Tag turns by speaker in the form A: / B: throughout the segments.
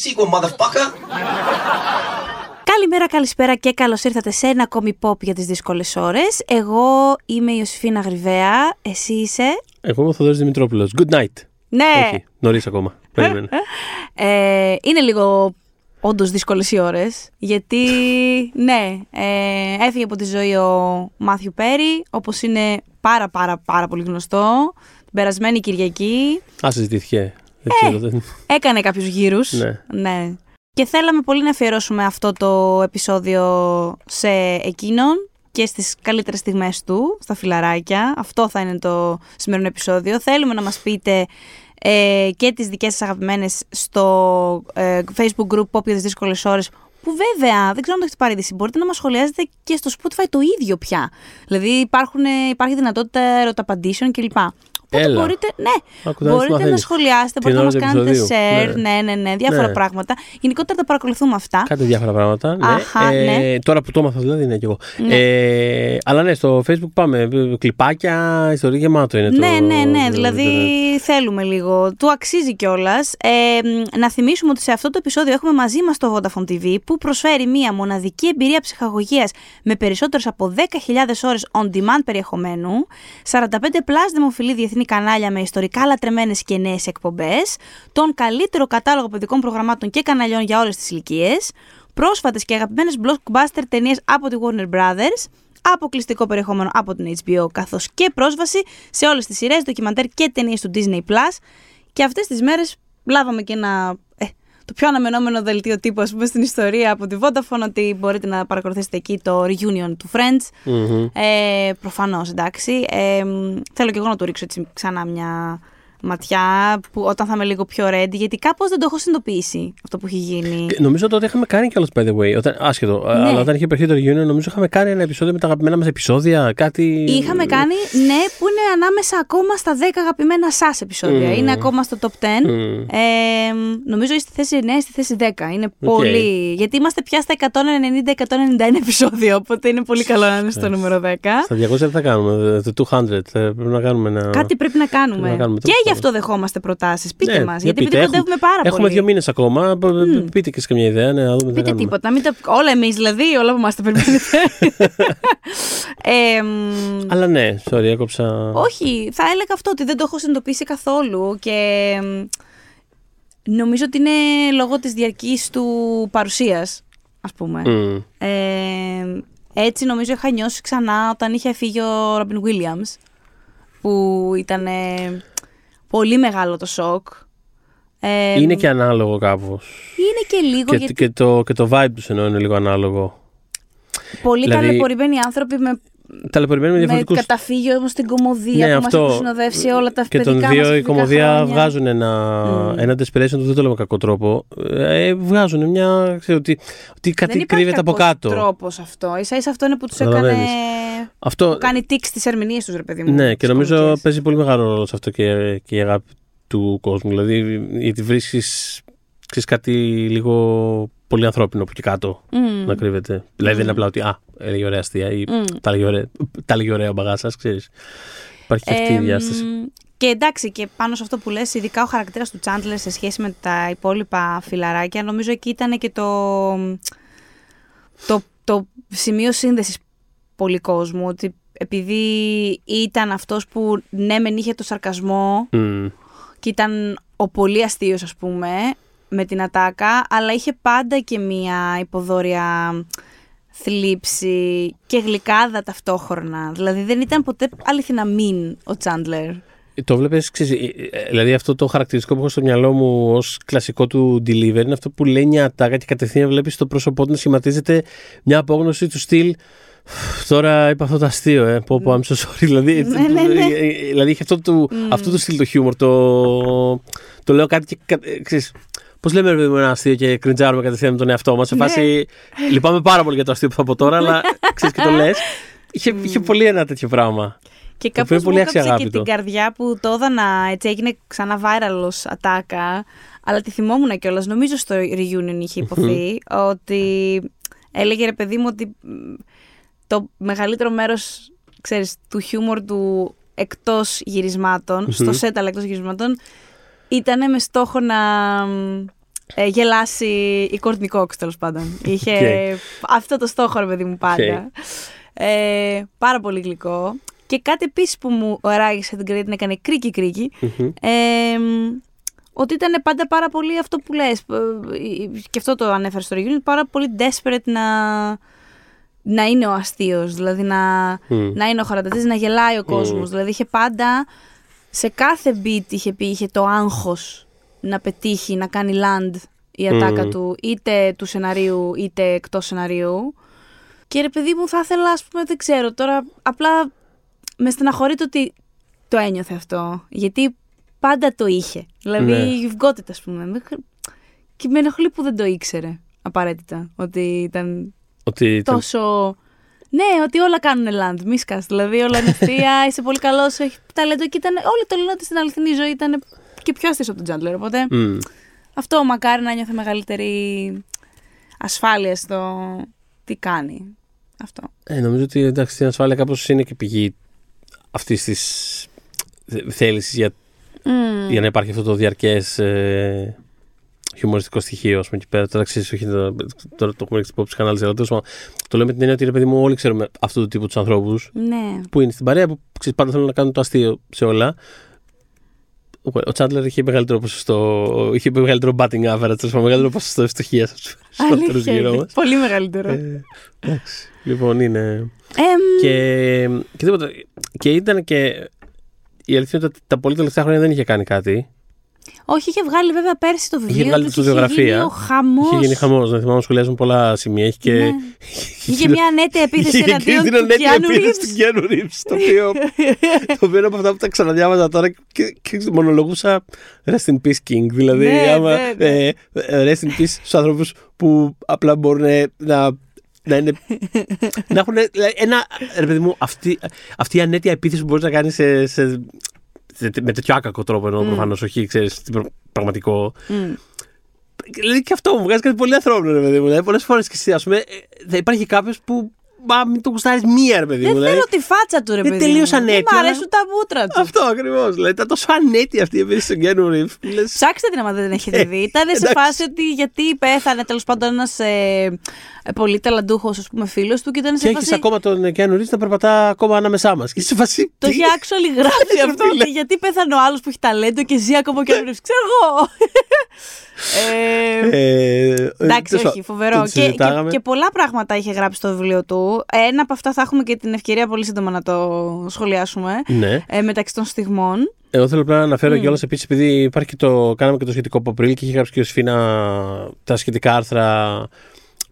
A: that sequel, motherfucker.
B: Καλημέρα, καλησπέρα και καλώς ήρθατε σε ένα ακόμη pop για τις δύσκολες ώρες. Εγώ είμαι η Ιωσήφίνα Γρυβαία. Εσύ είσαι;
C: Εγώ είμαι ο Θοδωρής Δημητρόπουλος. Good night.
B: Ναι.
C: Όχι, νωρίς ακόμα. Περίμενε.
B: Ε, είναι λίγο όντως δύσκολες οι ώρες. Γιατί, ναι, ε, έφυγε από τη ζωή ο Μάθιου Πέρι, όπως είναι πάρα πάρα πάρα πολύ γνωστό. Την περασμένη Κυριακή.
C: Α, συζητήθηκε. Δεν ξέρω. δεν-
B: Έκανε κάποιους γύρους.
C: Ναι.
B: ναι. Και θέλαμε πολύ να αφιερώσουμε αυτό το επεισόδιο σε εκείνον και στις καλύτερες στιγμές του, στα φιλαράκια. Αυτό θα είναι το σημερινό επεισόδιο. Θέλουμε να μας πείτε ε, και τις δικές σας αγαπημένες στο ε, facebook group Pop για τις δύσκολες ώρες που βέβαια, δεν ξέρω αν το έχετε πάρει είδηση, μπορείτε να μας σχολιάζετε και στο Spotify το ίδιο πια. Δηλαδή υπάρχουν, υπάρχει δυνατότητα ερωταπαντήσεων κλπ. Οπότε
C: Έλα.
B: μπορείτε, ναι,
C: Άκου, τώρα
B: μπορείτε να
C: μαθαίνεις.
B: σχολιάσετε,
C: Την
B: μπορείτε να
C: ώρα
B: μας
C: του
B: κάνετε
C: επεισοδίου.
B: share, ναι, ναι, ναι, διάφορα
C: Ναι.
B: πράγματα. Γενικότερα τα παρακολουθούμε αυτά.
C: Κάτι διάφορα πράγματα. Ναι.
B: Αχα,
C: ε,
B: ναι.
C: Τώρα που το έμαθα, δηλαδή, είναι και εγώ.
B: Ναι.
C: Ε, αλλά ναι, στο Facebook πάμε. ε, Κλιπάκια, ιστορία γεμάτο είναι το.
B: Ναι, ναι, ναι.
C: το
B: Δηλαδή
C: ίντερνετ.
B: θέλουμε λίγο. Του αξίζει κιόλας. Ε, μ, να θυμίσουμε ότι σε αυτό το επεισόδιο έχουμε μαζί μας το Vodafone TV που προσφέρει μία μοναδική εμπειρία ψυχαγωγίας με περισσότερες από 10.000 ώρες on demand περιεχομένου, 45 plus δημοφιλή διεθνή κανάλια με ιστορικά λατρεμένες και νέες εκπομπές, τον καλύτερο κατάλογο παιδικών προγραμμάτων και καναλιών για όλες τις ηλικίες, πρόσφατες και αγαπημένες blockbuster ταινίες από τη Warner Brothers, αποκλειστικό περιεχόμενο από την HBO, καθώς και πρόσβαση σε όλες τις σειρές, ντοκιμαντέρ και ταινίες του Disney+. Και αυτές τις μέρες λάβαμε και ένα... ε, το πιο αναμενόμενο δελτίο τύπου ας πούμε στην ιστορία από τη Vodafone ότι μπορείτε να παρακολουθήσετε εκεί το reunion του Friends.
C: Μμμ.
B: Ε, προφανώς εντάξει. Ε, μ, θέλω και εγώ να του ρίξω έτσι ξανά μια ματιά που όταν θα είμαι λίγο πιο ready γιατί κάπως δεν το έχω συνειδητοποιήσει αυτό που έχει γίνει.
C: Και Νομίζω ότι είχαμε κάνει κιόλας, by the way. Όταν, άσχετο.
B: Ναι.
C: Αλλά όταν είχε παιχτεί το reunion, νομίζω είχαμε κάνει ένα επεισόδιο με τα αγαπημένα μας επεισόδια. Κάτι.
B: Είχαμε κάνει, ναι, που είναι ανάμεσα ακόμα στα 10 αγαπημένα σας επεισόδια.
C: Μμμ.
B: Είναι ακόμα στο top 10.
C: Μμ.
B: Ε, νομίζω είστε στη θέση 9 ή στη θέση 10. Είναι πολύ. Γιατί είμαστε πια στα 190-191 επεισόδια. Οπότε είναι πολύ καλό να είναι στο νούμερο 10.
C: Στα 200 δεν θα κάνουμε. Το 200. Θα πρέπει να κάνουμε ένα.
B: Κάτι πρέπει να κάνουμε.
C: να κάνουμε,
B: και
C: τέλος
B: γι' αυτό δεχόμαστε προτάσεις. Πείτε
C: Ναι,
B: μας.
C: για
B: Γιατί
C: πείτε.
B: επειδή
C: Έχουμε-
B: κοντεύουμε πάρα
C: Έχουμε
B: πολύ.
C: δύο μήνες ακόμα. Π- Πείτε και σε καμιά ιδέα. Ναι, να δούμε τι θα
B: Πείτε
C: κάνουμε.
B: τίποτα. Μην τα... Όλα εμείς δηλαδή, όλα που μας τα περιμένετε. ε, μ,
C: Αλλά ναι, sorry, έκοψα.
B: Όχι, θα έλεγα αυτό ότι δεν το έχω συνειδητοποιήσει καθόλου και μ, νομίζω ότι είναι λόγω της διαρκής του παρουσίας, ας πούμε.
C: Μμ.
B: Ε, έτσι νομίζω είχα νιώσει ξανά όταν είχε φύγει ο Ρόμπιν Williams, που ήταν ε, πολύ μεγάλο το σοκ. Ε,
C: Είναι και ανάλογο κάπως.
B: είναι και λίγο
C: Και,
B: γιατί
C: και, το, και το vibe τους εννοώ είναι λίγο ανάλογο.
B: πολύ
C: δηλαδή-
B: ταλαιπωρημένοι άνθρωποι με,
C: Ταλαιπωρημένοι με
B: με
C: διαφορετικού.
B: καταφύγιο όμως στην κομμωδία
C: Ναι,
B: που μας έχουν συνοδεύσει όλα τα
C: Και
B: παιδικά
C: τον
B: μας
C: δύο η
B: παιδικά
C: κομμωδία
B: χρόνια.
C: βγάζουν ένα,
B: Μμ.
C: ένα desperation του, δεν το λέω με κακό τρόπο. Ε, βγάζουν μια. Ξέρω, ότι, ότι κάτι
B: Δεν υπάρχει
C: κρύβεται από
B: κακός
C: κάτω.
B: τρόπος αυτό. Ίσα ίσα αυτό είναι που τους έκανε.
C: Καταλαβαίνεις. Αυτό.
B: Που κάνει τικ στις ερμηνείες τους, ρε παιδί μου.
C: Ναι, και
B: τις
C: νομίζω
B: κομικές.
C: παίζει πολύ μεγάλο ρόλο σε αυτό και, και η αγάπη του κόσμου. Δηλαδή, γιατί βρίσκεις κάτι λίγο πολύ ανθρώπινο που και κάτω
B: Μμ.
C: να κρύβεται. Δηλαδή, δεν είναι απλά ότι Α, έλεγε ωραία αστεία ή
B: Μμ.
C: τα έλεγε ωραία, τα έλεγε ωραία ο μπαγάσα, ξέρεις. Υπάρχει και αυτή η
B: Εμ,
C: διάσταση.
B: Και εντάξει, και πάνω σε αυτό που λες, ειδικά ο χαρακτήρας του Τσάντλερ σε σχέση με τα υπόλοιπα φιλαράκια, νομίζω εκεί ήταν και το, το, το σημείο σύνδεσης πολύ κόσμου, ότι επειδή ήταν αυτός που ναι μεν είχε το σαρκασμό
C: Μμ.
B: και ήταν ο πολύ αστείος ας πούμε με την ατάκα, αλλά είχε πάντα και μία υποδόρια θλίψη και γλυκάδα ταυτόχρονα. Δηλαδή δεν ήταν ποτέ αληθινά μην ο Τσάντλερ.
C: Το βλέπεις, δηλαδή αυτό το χαρακτηριστικό που έχω στο μυαλό μου ως κλασικό του deliver είναι αυτό που λέει μια ατάκα και κατευθείαν βλέπεις το πρόσωπό του να σχηματίζεται μια απόγνωση του στυλ. Τώρα είπα αυτό το αστείο, ε. Πω, πω, I'm so sorry. Δηλαδή,
B: Ναι, ναι, ναι.
C: δηλαδή είχε αυτό το, αυτό το στυλ το χιούμορ. Το, το λέω κάτι και. κα- ε, Ξέρεις, Πώς λέμε, ρε παιδί μου, ένα αστείο και κριντζάρουμε κατευθείαν με τον εαυτό μας. Σε
B: Ναι.
C: φάση. Λυπάμαι πάρα πολύ για το αστείο που θα πω τώρα, αλλά ξέρεις και το λες. Είχε, είχε πολύ ένα τέτοιο πράγμα.
B: Και
C: Το οποίο
B: κάπως
C: είναι πολύ
B: μου έκαψε και
C: αξιαγάπητο.
B: την καρδιά που το έδανα, έτσι έγινε ξανά viral ως ατάκα, αλλά τη θυμόμουν κιόλας. Νομίζω στο reunion είχε υποθεί ότι έλεγε ρε παιδί μου ότι μ, το μεγαλύτερο μέρος, ξέρεις, του χιούμορ του εκτός γυρισμάτων, στο set αλλά εκτός γυρισμάτων, ήταν με στόχο να, μ, ε, γελάσει η Courtney Cox τέλος πάντων. Είχε
C: Okay.
B: αυτό το στόχο, ρε παιδί μου, πάντα. Ε, πάρα πολύ γλυκό. Και κάτι επίσης που μου ράγισε την Κρήτη, έκανε κρίκι κρίκι.
C: Μμμ.
B: Ε, ότι ήταν πάντα πάρα πολύ αυτό που λες ε, και αυτό το ανέφερες στο reunion πάρα πολύ desperate να, να είναι ο αστείος δηλαδή να,
C: Μμ.
B: να είναι ο χαρακτήρας, να γελάει ο κόσμος δηλαδή είχε πάντα σε κάθε beat είχε πει είχε το άγχος να πετύχει, να κάνει land η ατάκα
C: Μμ.
B: του είτε του σεναρίου είτε εκτός σεναρίου και ρε παιδί μου θα ήθελα ας πούμε δεν ξέρω τώρα απλά με στεναχωρεί το ότι το ένιωθε αυτό. Γιατί πάντα το είχε. Δηλαδή,
C: Ναι.
B: you've got it, ας πούμε. Μέχρι- Και με ενοχλεί που δεν το ήξερε απαραίτητα. Ότι ήταν
C: Ότι ήταν-
B: τόσο. Ναι, ότι όλα κάνουν land. Μίσκα. Δηλαδή, όλα είναι αστεία, είσαι πολύ καλός, έχει ταλέντο. Και ήταν. Όλοι το λένε ότι στην αληθινή ζωή ήταν και πιο αστείο από τον Τζάντλερ. Οπότε
C: Μμ.
B: αυτό μακάρι να νιώθε μεγαλύτερη ασφάλεια στο τι κάνει. Αυτό.
C: Ε, νομίζω ότι εντάξει, την ασφάλεια κάπως είναι και πηγή αυτής της θέλησης για,
B: Μμμ.
C: για να υπάρχει αυτό το διαρκές ε, χιουμοριστικό στοιχείο, ας πούμε, εκεί πέρα. Τώρα ξέρεις, όχι τώρα, τώρα το έχουμε ρίξει υπόψη κανάλι, αλλά τέλος πάντων, το λέμε την έννοια ότι ρε παιδί μου, όλοι ξέρουμε αυτού του τύπου τους ανθρώπους
B: Ναι.
C: που είναι στην παρέα, που ξέρεις, πάντα θέλουν να κάνουν το αστείο σε όλα. Ο- Ο Τσάντλερ είχε μεγαλύτερο ποσοστό, είχε μεγαλύτερο batting average, τέλος πάντων, μεγαλύτερο ποσοστό ευστοχίας από του περισσότερου
B: Αλήθεια
C: γύρω
B: είναι.
C: μας.
B: Πολύ μεγαλύτερο.
C: Ε, εντάξει. Λοιπόν, είναι.
B: Εμ,
C: Και, και, τίποτα. και ήταν και. Η αλήθεια είναι ότι τα πολύ τελευταία χρόνια δεν είχε κάνει κάτι.
B: Όχι, είχε βγάλει βέβαια πέρσι το βιβλίο
C: βγάλει
B: του
C: τη
B: και είχε
C: βιογραφία.
B: γίνει ο χαμός.
C: Είχε γίνει χαμός. Να θυμάμαι, σχολιάζουν πολλά σημεία. Είχε και.
B: Ναι. Είχε μια ανέτεια επίθεση
C: Είχε
B: εναντίον
C: την
B: του
C: ανέτεια
B: Κιάνου
C: επίθεση του Κιάνου Ρίβς, Το οποίο. το οποίο είναι από αυτά που τα ξαναδιάβαζα τώρα και, και μονολογούσα Rest in peace King. Δηλαδή,
B: Ναι,
C: άμα,
B: ναι, ναι.
C: ε, ε, rest in peace στους άνθρωπους που απλά μπορούν να. Να, είναι, να έχουν δηλαδή, ένα. Ρε παιδί μου, αυτή, αυτή η ανέτεια επίθεση που μπορείς να κάνεις σε, σε, σε- με τέτοιο άκακο τρόπο εννοώ
B: Mm.
C: προφανώς, όχι ξέρεις, την προ- πραγματικό.
B: Μμ.
C: Δηλαδή και αυτό μου βγάζει κάτι πολύ ανθρώπινο, ρε παιδί μου. Δηλαδή, πολλές φορές και εσύ, ας πούμε, ε, θα υπάρχει κάποιος που. Μα μην το γουστάρεις μία, ρε παιδί μου.
B: Δεν
C: δηλαδή.
B: θέλω τη φάτσα του ρε
C: είναι
B: παιδί.
C: τελείως
B: μου. Δεν
C: ανέτεια,
B: μ'
C: αλλά-
B: αρέσουν τα μούτρα τους.
C: Αυτό ακριβώς. Δηλαδή ήταν τόσο ανέτεια αυτή η επίθεση στον Κιάνου Ρίβ. που λες,
B: Ψάξτε την άμα δεν την έχετε δει. Ήταν σε
C: εντάξει.
B: φάση ότι γιατί πέθανε τέλος πάντων ένας ε, ε, πολύ ταλαντούχος ας πούμε φίλος του και ήταν σε
C: Και
B: φάση.
C: έχει ακόμα τον Κιάνου Ρίβ να περπατά ακόμα ανάμεσά μας. Και είσαι σε φάση.
B: Το
C: τι;
B: έχει actually γράψει
C: Ρε
B: αυτό.
C: φίλε.
B: ότι γιατί πέθανε ο άλλος που έχει ταλέντο και ζει ακόμα και ο Ξέρω εγώ. ε,
C: Ε,
B: Εντάξει,
C: τέλος
B: όχι,
C: πάντων,
B: φοβερό.
C: το
B: Και, και,
C: συζητάγαμε.
B: και πολλά πράγματα είχε γράψει στο βιβλίο του. Ένα από αυτά θα έχουμε και την ευκαιρία πολύ σύντομα να το σχολιάσουμε.
C: Ναι.
B: Ε, μεταξύ των στιγμών.
C: Εγώ θέλω απλά να αναφέρω
B: Μμ.
C: κιόλας επίσης, επειδή υπάρχει και το, κάναμε και το σχετικό από πριν και είχε γράψει και ο Σφίνα τα σχετικά άρθρα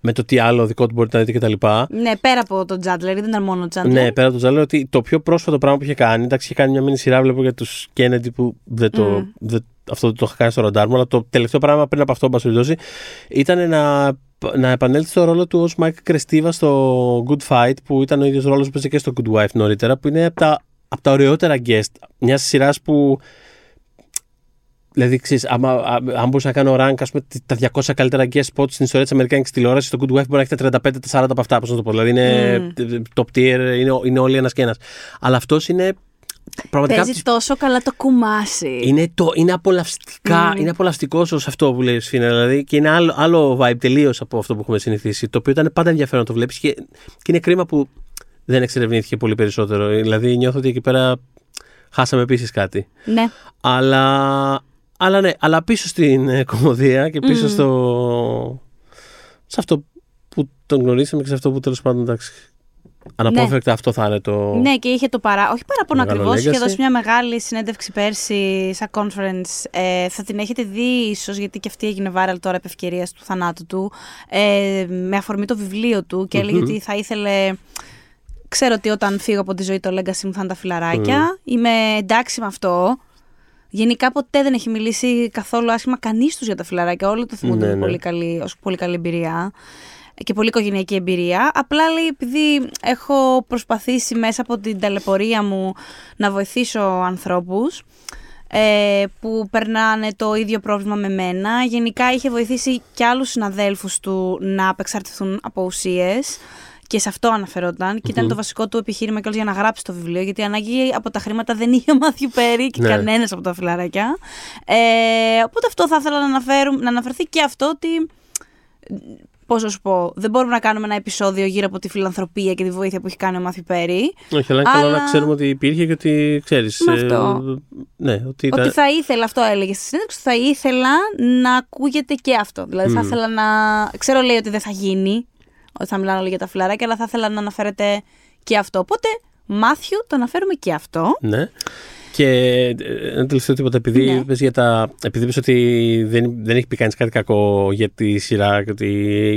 C: με το τι άλλο δικό του μπορείτε να δείτε κτλ.
B: Ναι, πέρα από τον Τσάντλερ, δεν ήταν μόνο ο Τσάντλερ.
C: Ναι, πέρα από το Τσάντλερ, ότι το πιο πρόσφατο πράγμα που είχε κάνει, εντάξει, είχε κάνει μια μίνι σειρά, βλέπω για τους Kennedy που δεν το,
B: Μμ.
C: δεν, αυτό δεν το είχα καν στο ραντάρ μου, αλλά το τελευταίο πράγμα πριν από αυτό, εν πάση περιπτώσει, ήταν να, να επανέλθει στο ρόλο του ως Μάικ Κρεστέβα στο Good Fight, που ήταν ο ίδιος ρόλος που παίζει και στο Good Wife νωρίτερα, που είναι από τα, από τα ωραιότερα guest μιας σειράς που. Δηλαδή, ξέρεις, άμα, α- αν μπορούσα να κάνω rank, ας πούμε, τα 200 καλύτερα guest spots στην ιστορία της Αμερικάνικης τηλεόραση, το Good Wife μπορεί να έχει τα 35-40 από αυτά, πώς να το πω. Δηλαδή, είναι top tier, είναι, είναι όλοι ένας και ένας. Αλλά αυτός είναι πραγματικά.
B: Παίζει τόσο καλά το κουμάσι.
C: Είναι, το, είναι απολαυστικά,
B: Mm.
C: είναι απολαυστικό ως αυτό που λέει ο Σφίνα. Δηλαδή, και είναι άλλο, άλλο vibe τελείως από αυτό που έχουμε συνηθίσει. Το οποίο ήταν πάντα ενδιαφέρον να το βλέπεις και, και είναι κρίμα που δεν εξερευνήθηκε πολύ περισσότερο. Δηλαδή, νιώθω ότι εκεί πέρα χάσαμε επίσης κάτι.
B: Ναι.
C: Αλλά, αλλά ναι, αλλά πίσω στην ε, κομμωδία και πίσω
B: Μμμ.
C: στο. σε αυτό που τον γνωρίσαμε και σε αυτό που τέλος πάντων εντάξει. Αναπόφευκτα αυτό θα είναι το.
B: Ναι, και είχε το παρά. Όχι παράπονο
C: Μεγάλο
B: ακριβώς. Είχε
C: legacy.
B: δώσει μια μεγάλη συνέντευξη πέρσι σαν conference. Ε, θα την έχετε δει ίσως, γιατί και αυτή έγινε viral τώρα επ' ευκαιρίας του θανάτου του. Ε, με αφορμή το βιβλίο του και έλεγε
C: Μμμ.
B: ότι θα ήθελε. Ξέρω ότι όταν φύγω από τη ζωή το legacy μου θα είναι τα φιλαράκια. Είμαι εντάξει με αυτό. Γενικά ποτέ δεν έχει μιλήσει καθόλου άσχημα κανείς τους για τα φιλαράκια. Όλοι το θυμούνται
C: Ναι,
B: με
C: ναι.
B: πολύ καλή, ως πολύ καλή εμπειρία και πολύ οικογενειακή εμπειρία. Απλά λέει, επειδή έχω προσπαθήσει μέσα από την ταλαιπωρία μου να βοηθήσω ανθρώπους ε, που περνάνε το ίδιο πρόβλημα με μένα. Γενικά είχε βοηθήσει και άλλους συναδέλφους του να απεξαρτηθούν από ουσίες Και σε αυτό αναφερόταν. Και ήταν το βασικό του επιχείρημα κιόλα για να γράψει το βιβλίο. Γιατί ανάγκη από τα χρήματα δεν είχε ο Μάθιου Πέρι και
C: Ναι.
B: κανένας από τα φιλαράκια. Ε, οπότε αυτό θα ήθελα να, αναφέρουμε, να αναφερθεί και αυτό ότι. Πώς να σου πω, δεν μπορούμε να κάνουμε ένα επεισόδιο γύρω από τη φιλανθρωπία και τη βοήθεια που έχει κάνει ο Μάθιου Πέρι.
C: Όχι, αλλά είναι καλό
B: Αλλά-
C: να ξέρουμε ότι υπήρχε και ότι ξέρεις.
B: Με αυτό.
C: ναι, ότι ήταν.
B: Ότι θα ήθελα, αυτό έλεγε στη συνέντευξη, θα ήθελα να ακούγεται και αυτό. Δηλαδή θα
C: Μμ.
B: ήθελα να. Ξέρω, λέει ότι δεν θα γίνει, ότι θα μιλάνε όλοι για τα φιλαράκια, αλλά θα ήθελα να αναφέρεται και αυτό. Οπότε, Μάθιου, το αναφέρουμε και αυτό.
C: Ναι. Και ε, ένα τελευταίο τίποτα, επειδή
B: Ναι.
C: είπες για τα. Επειδή είπες ότι δεν, δεν έχει πει κανείς κάτι κακό για τη σειρά και ότι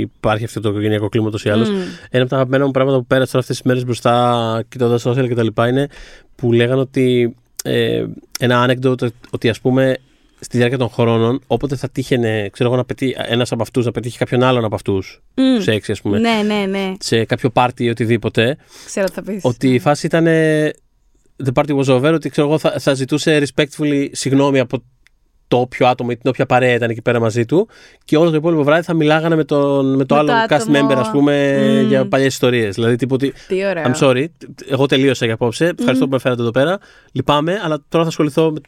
C: υπάρχει αυτό το οικογενειακό κλίμα ούτως ή άλλως.
B: Μμ.
C: Ένα από τα αγαπημένα μου πράγματα που πέρασα αυτές τις μέρες μπροστά, κοιτώντας social και τα λοιπά, είναι που λέγανε ότι. Ε, ένα anecdote ότι ας πούμε στη διάρκεια των χρόνων, όποτε θα τύχαινε, ξέρω εγώ, να πετύχει ένας από αυτούς να πετύχει κάποιον άλλον από αυτούς,
B: Μμ.
C: σε έξι, ας πούμε,
B: Ναι, ναι, ναι.
C: σε κάποιο πάρτι ή οτιδήποτε,
B: Ξέρω τι θα πεις.
C: ότι η φάση ήταν. The party was over, ότι ξέρω εγώ θα, θα ζητούσε respectfully συγγνώμη από το όποιο άτομο ή την όποια παρέα ήταν εκεί πέρα μαζί του και όλο το υπόλοιπο βράδυ θα μιλάγανε με, τον, με το
B: Με
C: άλλο
B: το
C: cast
B: άτομο.
C: member, ας πούμε,
B: Μμμ.
C: για παλιές ιστορίες. Δηλαδή, τύπου ότι.
B: Τι ωραίο.
C: I'm sorry, εγώ τελείωσα για απόψε. Ευχαριστώ που με φέρατε εδώ πέρα. Λυπάμαι, αλλά τώρα θα ασχοληθώ με,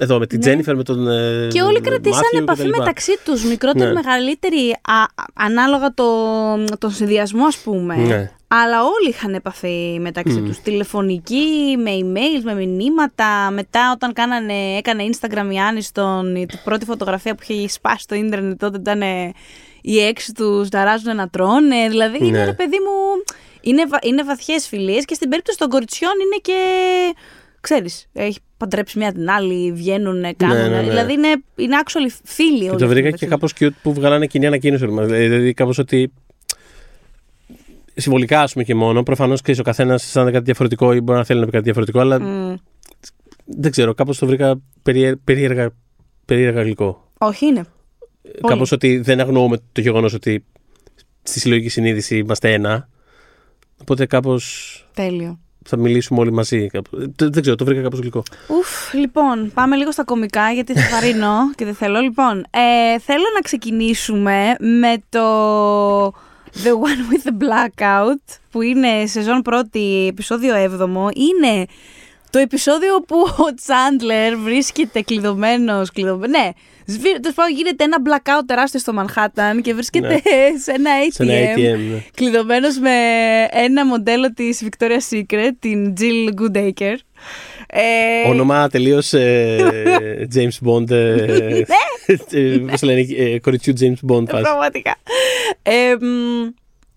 C: εδώ, με την
B: Ναι.
C: Τζένιφερ, με τον. ε,
B: Και όλοι
C: Μάθιου
B: κρατήσαν
C: και τα
B: επαφή
C: λοιπά.
B: μεταξύ τους. Μικρότερη,
C: Ναι.
B: μεγαλύτερη, α, ανάλογα το, τον συνδυασμό, ας πούμε.
C: Ναι.
B: Αλλά όλοι είχαν επαφή μεταξύ
C: Μμ.
B: τους. Τηλεφωνική, με email, με μηνύματα. Μετά όταν κάνανε, έκανε Instagram η Άνιστον, η πρώτη φωτογραφία που είχε σπάσει στο ίντερνετ τότε ήταν ε, οι έξι τους να ράζουν να τρώνε. Δηλαδή είναι
C: Ναι.
B: ρε παιδί μου, είναι, βα- είναι βαθιές φιλίες και στην περίπτωση των κοριτσιών είναι και, ξέρεις, έχει παντρέψει μία την άλλη, βγαίνουν, κάνουν.
C: ναι, ναι.
B: Δηλαδή είναι, είναι actually φίλοι
C: Και
B: όλοι.
C: το βρήκα
B: αυτοί
C: και
B: μεταξύ
C: κάπως cute που βγάλανε κοινή ανακοίνωση. όλοι μας. Δηλαδή, κάπως ότι. Συμβολικά, ας πούμε και μόνο. Προφανώς ξέρεις ο καθένας σαν κάτι διαφορετικό ή μπορεί να θέλει να πει κάτι διαφορετικό, αλλά
B: τους. Μμ.
C: δεν ξέρω. Κάπως το βρήκα περιέ- περίεργα, περίεργα γλυκό.
B: Όχι είναι.
C: Κάπως ότι δεν αγνοούμε το γεγονός ότι στη συλλογική συνείδηση είμαστε ένα. Οπότε κάπως
B: Τέλειο.
C: Θα μιλήσουμε όλοι μαζί. Κάπως. Ε, Δεν δεν ξέρω, το βρήκα κάπως γλυκό.
B: Ουφ, λοιπόν, πάμε λίγο στα κομικά γιατί θα βαρύνω και δεν θέλω. Λοιπόν, ε, θέλω να ξεκινήσουμε με το The One with the Blackout που είναι σεζόν πρώτη, επεισόδιο 7ο. Είναι το επεισόδιο που ο Τσάντλερ βρίσκεται κλειδωμένος, κλειδωμένος, ναι, σβή- τέλος πάντων γίνεται ένα blackout τεράστιο στο Μανχάταν και βρίσκεται
C: Ναι.
B: σε ένα ATM.
C: Σε ένα ATM. ναι.
B: Κλειδωμένος με ένα μοντέλο της Victoria's Secret, την Jill Goodacre. Ε,
C: Όνομα τελείως James Bond. ε, ε, Πώς λένε, ε, κοριτσιού James Bond. φάση.
B: Πραγματικά. Ε, μ,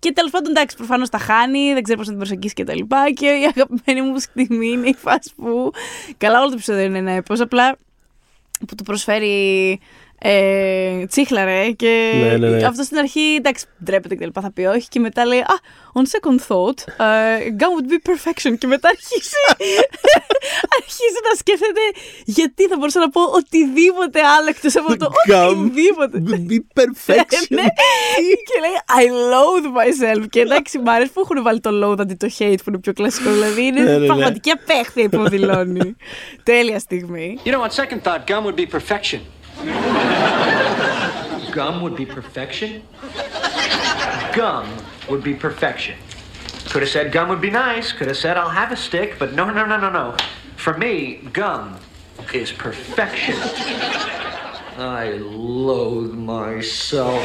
B: και τέλος πάντων, εντάξει, προφανώς τα χάνει, δεν ξέρει πώς να την προσεγγίσει και τα λοιπά. Και η αγαπημένη μου στιγμή είναι η φάση που. Καλά, όλο το επεισόδιο είναι ένα έπος, απλά που του προσφέρει ε, τσίχλα ρε και
C: Ναι, ναι, ναι.
B: αυτό στην αρχή εντάξει ντρέπεται και τα λοιπά θα πει όχι και μετά λέει α, on second thought uh, gum would be perfection και μετά αρχίζει αρχίζει να σκέφτεται γιατί θα μπορούσα να πω οτιδήποτε άλλο εκτός από το
C: Gum
B: οτιδήποτε
C: would be perfection.
B: ναι. και λέει I loathe myself. Και εντάξει, μ' αρέσει που έχουν βάλει το loathe αντί το hate που είναι πιο κλασικό. Δηλαδή
C: Ναι, ναι,
B: είναι
C: ναι.
B: πραγματική απέχθεια υποδηλώνει. Τέλεια στιγμή.
A: You know, on second thought, gum would be perfection.
D: Gum would be perfection? Gum would be perfection. Could have said gum would be nice, could have said I'll have a stick, but no, no, no, no, no. For me, gum is perfection. I loathe myself.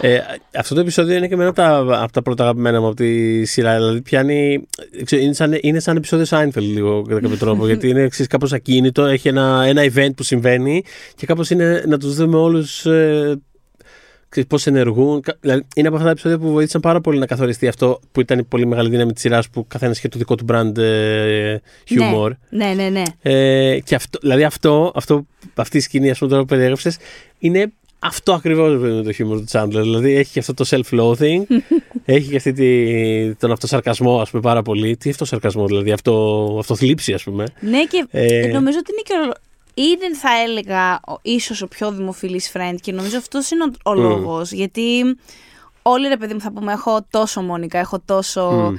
C: Ε, αυτό το επεισόδιο είναι και εμένα από τα, από τα πρώτα αγαπημένα μου από τη σειρά. Δηλαδή πιάνει. ξέρω, είναι, σαν, είναι σαν επεισόδιο Seinfeld λίγο κατά κάποιο τρόπο. γιατί είναι εξή κάπως ακίνητο. Έχει ένα, ένα event που συμβαίνει και κάπως είναι να τους δούμε όλους. Ε, πώς ενεργούν. Κα- Δηλαδή, είναι από αυτά τα επεισόδια που βοήθησαν πάρα πολύ να καθοριστεί αυτό που ήταν η πολύ μεγάλη δύναμη της σειράς που καθένας είχε το δικό του brand ε, humor.
B: Ναι, ναι, ναι.
C: Ε, και αυτό, δηλαδή αυτό, αυτό, αυτή η σκηνή, ας πούμε, τώρα που περιέγραψες, είναι αυτό ακριβώς με το χιούμορ του Τσάντλερ. Δηλαδή έχει και αυτό το self-loathing, έχει και αυτή τη, τον αυτοσαρκασμό, ας πούμε, πάρα πολύ. Τι αυτοσαρκασμό, δηλαδή, αυτό, αυτοθλίψη, ας πούμε.
B: Ναι, και
C: Ε,
B: νομίζω ότι είναι και ο. Είναι, θα έλεγα, ο- ίσως ο πιο δημοφιλής friend και νομίζω αυτός είναι ο, ο λόγος. Γιατί όλοι, ρε παιδί μου, θα πούμε, έχω τόσο Μόνικα, έχω τόσο...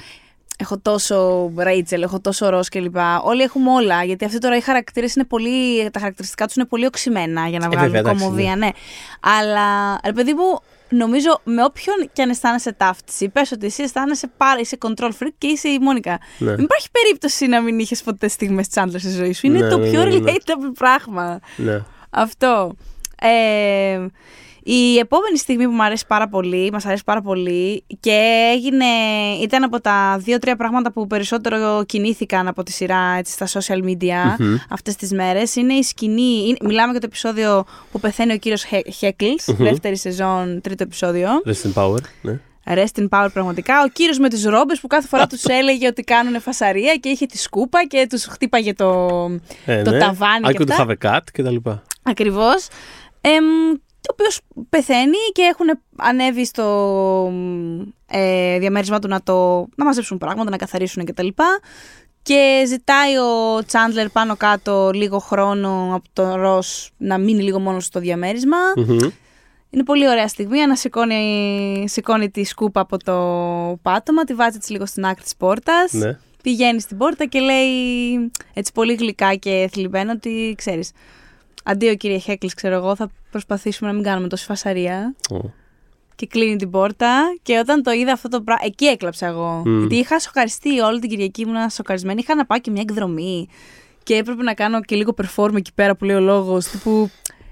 B: Έχω τόσο Ρέιτσελ, έχω τόσο Ρο κλπ. Όλοι έχουμε όλα. Γιατί αυτοί τώρα οι χαρακτήρες είναι πολύ. Τα χαρακτηριστικά τους είναι πολύ οξυμένα για να
C: Ε,
B: βγάλουν
C: βέβαια, εντάξει,
B: κομμωδία, ναι. Αλλά ρε παιδί μου, νομίζω με όποιον και αν αισθάνεσαι ταύτιση, πες ότι εσύ αισθάνεσαι πάρα, είσαι control freak και είσαι η Μόνικα.
C: Ναι.
B: Δεν υπάρχει περίπτωση να μην είχες ποτέ στιγμές Chandler στη ζωή σου. Είναι
C: Ναι,
B: το
C: ναι,
B: πιο
C: ναι, ναι.
B: relatable πράγμα.
C: Ναι.
B: Αυτό. Ε, η επόμενη στιγμή που μου αρέσει πάρα πολύ, μας αρέσει πάρα πολύ και έγινε, ήταν από τα δύο-τρία πράγματα που περισσότερο κινήθηκαν από τη σειρά έτσι, στα social media
C: Μμμ.
B: αυτές τις μέρες είναι η σκηνή, είναι- μιλάμε για το επεισόδιο που πεθαίνει ο κύριος Χέκλς, δεύτερη σεζόν, τρίτο επεισόδιο.
C: Rest in power. Ναι.
B: Rest in power πραγματικά. Ο κύριος με τις ρόμπες που κάθε φορά τους έλεγε ότι κάνουν φασαρία και είχε τη σκούπα και τους χτύπαγε το,
C: Ε,
B: το
C: ναι.
B: ταβάνι
C: I
B: και
C: could
B: αυτά.
C: have a cat και τα λοιπά.
B: Ακριβώς. Εμ, ο οποίος πεθαίνει και έχουν ανέβει στο ε, διαμέρισμά του να, το, να μαζέψουν πράγματα, να καθαρίσουν κτλ. Και ζητάει ο Τσάντλερ πάνω κάτω λίγο χρόνο από τον Ρος να μείνει λίγο μόνος στο διαμέρισμα.
C: Μμμ.
B: Είναι πολύ ωραία στιγμή. Ανασηκώνει σηκώνει τη σκούπα από το πάτωμα, τη βάζει έτσι λίγο στην άκρη της πόρτας.
C: Ναι.
B: Πηγαίνει στην πόρτα και λέει έτσι πολύ γλυκά και θλιβμένο ότι ξέρεις Αντίο κύριε Χέκλης, ξέρω εγώ, θα προσπαθήσουμε να μην κάνουμε τόση φασαρία.
C: Ω.
B: Και κλείνει την πόρτα. Και όταν το είδα αυτό το πράγμα. Εκεί έκλαψα εγώ.
C: Μμ.
B: Γιατί είχα σοκαριστεί όλη την Κυριακή, ήμουν σοκαρισμένη. Είχα να πάω και μια εκδρομή. Και έπρεπε να κάνω και λίγο perform εκεί πέρα που λέει ο λόγος. Τύπου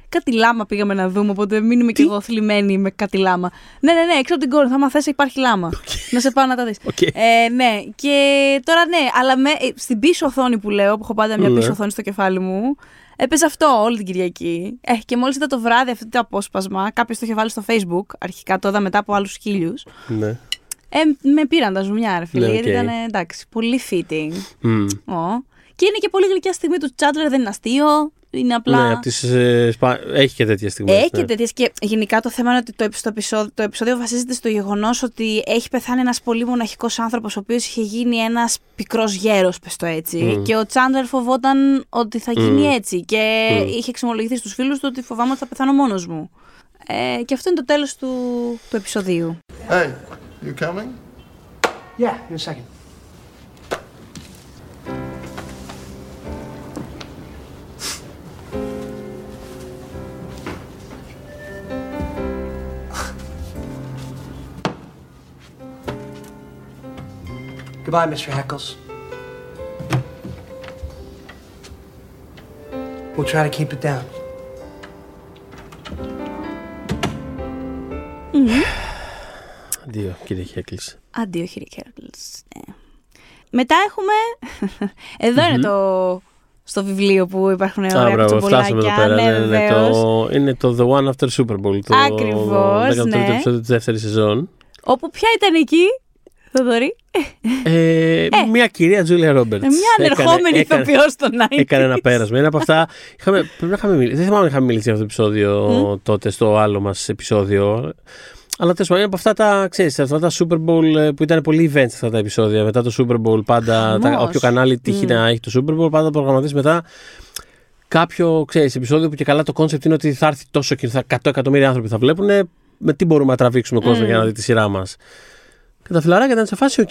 B: κάτι λάμα πήγαμε να δούμε. Οπότε μην είμαι κι εγώ θλιμμένη με κάτι λάμα. Ναι, ναι, ναι, έξω από την κόρη. Θα μαθες υπάρχει λάμα. να σε πάω να τα δεις.
C: Οκ.
B: Ε, ναι, και τώρα ναι, αλλά με, ε, στην πίσω οθόνη που λέω, που έχω πάντα μια
C: Ναι.
B: πίσω οθόνη στο κεφάλι μου, έπαιζε αυτό όλη την Κυριακή. Ε, και μόλις είδα το βράδυ αυτό το απόσπασμα, κάποιος το είχε βάλει στο Facebook. Αρχικά το είδα μετά από άλλους χίλιους.
C: Ναι.
B: Ε, με πήραν τα ζουμιά, ρε φίλε,
C: Ναι,
B: γιατί
C: οκ.
B: ήταν ε, εντάξει, πολύ fitting.
C: Μμ.
B: Ω. Και είναι και πολύ γλυκιά στιγμή του Τσάντλερ, δεν είναι αστείο. Είναι απλά.
C: Ναι, απ' τις, ε, σπα- έχει και τέτοια στιγμή.
B: Έχει και τέτοιες και γενικά το θέμα είναι ότι το, επει- στο επεισόδιο, το επεισόδιο βασίζεται στο γεγονός ότι έχει πεθάνει ένας πολύ μοναχικός άνθρωπος, ο οποίος είχε γίνει ένας πικρός γέρος, πες το έτσι.
C: Μμ.
B: Και ο Τσάντλερ φοβόταν ότι θα γίνει
C: Μμ.
B: έτσι. Και
C: Μμ.
B: είχε εξομολογηθεί στους φίλους του ότι φοβάμαι ότι θα πεθάνω μόνος μου. Ε, και αυτό είναι το τέλος του, του επεισοδίου.
E: Hey, you coming?
D: Yeah, in a second. Goodbye, Mr. Heckles. We'll try to keep it down.
C: Δύο, κύριε Χέκλης.
B: Αντίο, κύριε Κέρκλς. Ναι. Μετά έχουμε. Εδώ είναι το. Στο βιβλίο που υπάρχουν ωραία
C: Α, μπράβο, φτάσαμε εδώ πέρα.
B: Ναι,
C: Ναι, ναι, ναι,
B: βεβαίως.
C: το, είναι το The One After Super Bowl. Το
B: Ακριβώς,
C: 13ο
B: ναι.
C: επεισόδιο της δεύτερης σεζόν.
B: Όπου ποια ήταν εκεί, Θοδωρή.
C: Ε, μια κυρία Τζούλια Ρόμπερτς.
B: Ε, Μια ανερχόμενη ηθοποιός στο Night.
C: Έκανε ένα πέρασμα. Είναι από αυτά. Είχαμε, πρέπει να είχαμε μιλήσει. Δεν θυμάμαι αν είχαμε μιλήσει για αυτό το επεισόδιο τότε, στο άλλο μας επεισόδιο. Αλλά τέλος πάντων είναι από αυτά τα, ξέρεις, αυτά τα Super Bowl ε, που ήταν πολύ events αυτά τα επεισόδια. Μετά το Super Bowl, πάντα. Τα,
B: Χαμός.
C: όποιο κανάλι τύχει να έχει το Super Bowl, πάντα προγραμματίζεις μετά κάποιο ξέρεις, επεισόδιο που και καλά το concept είναι ότι θα έρθει τόσο και θα 100 εκατομμύρια άνθρωποι θα βλέπουν. Με τι μπορούμε να τραβήξουμε κόσμος για να δει τη σειρά μας. Και τα φιλαράκια ήταν σε φάση, οκ.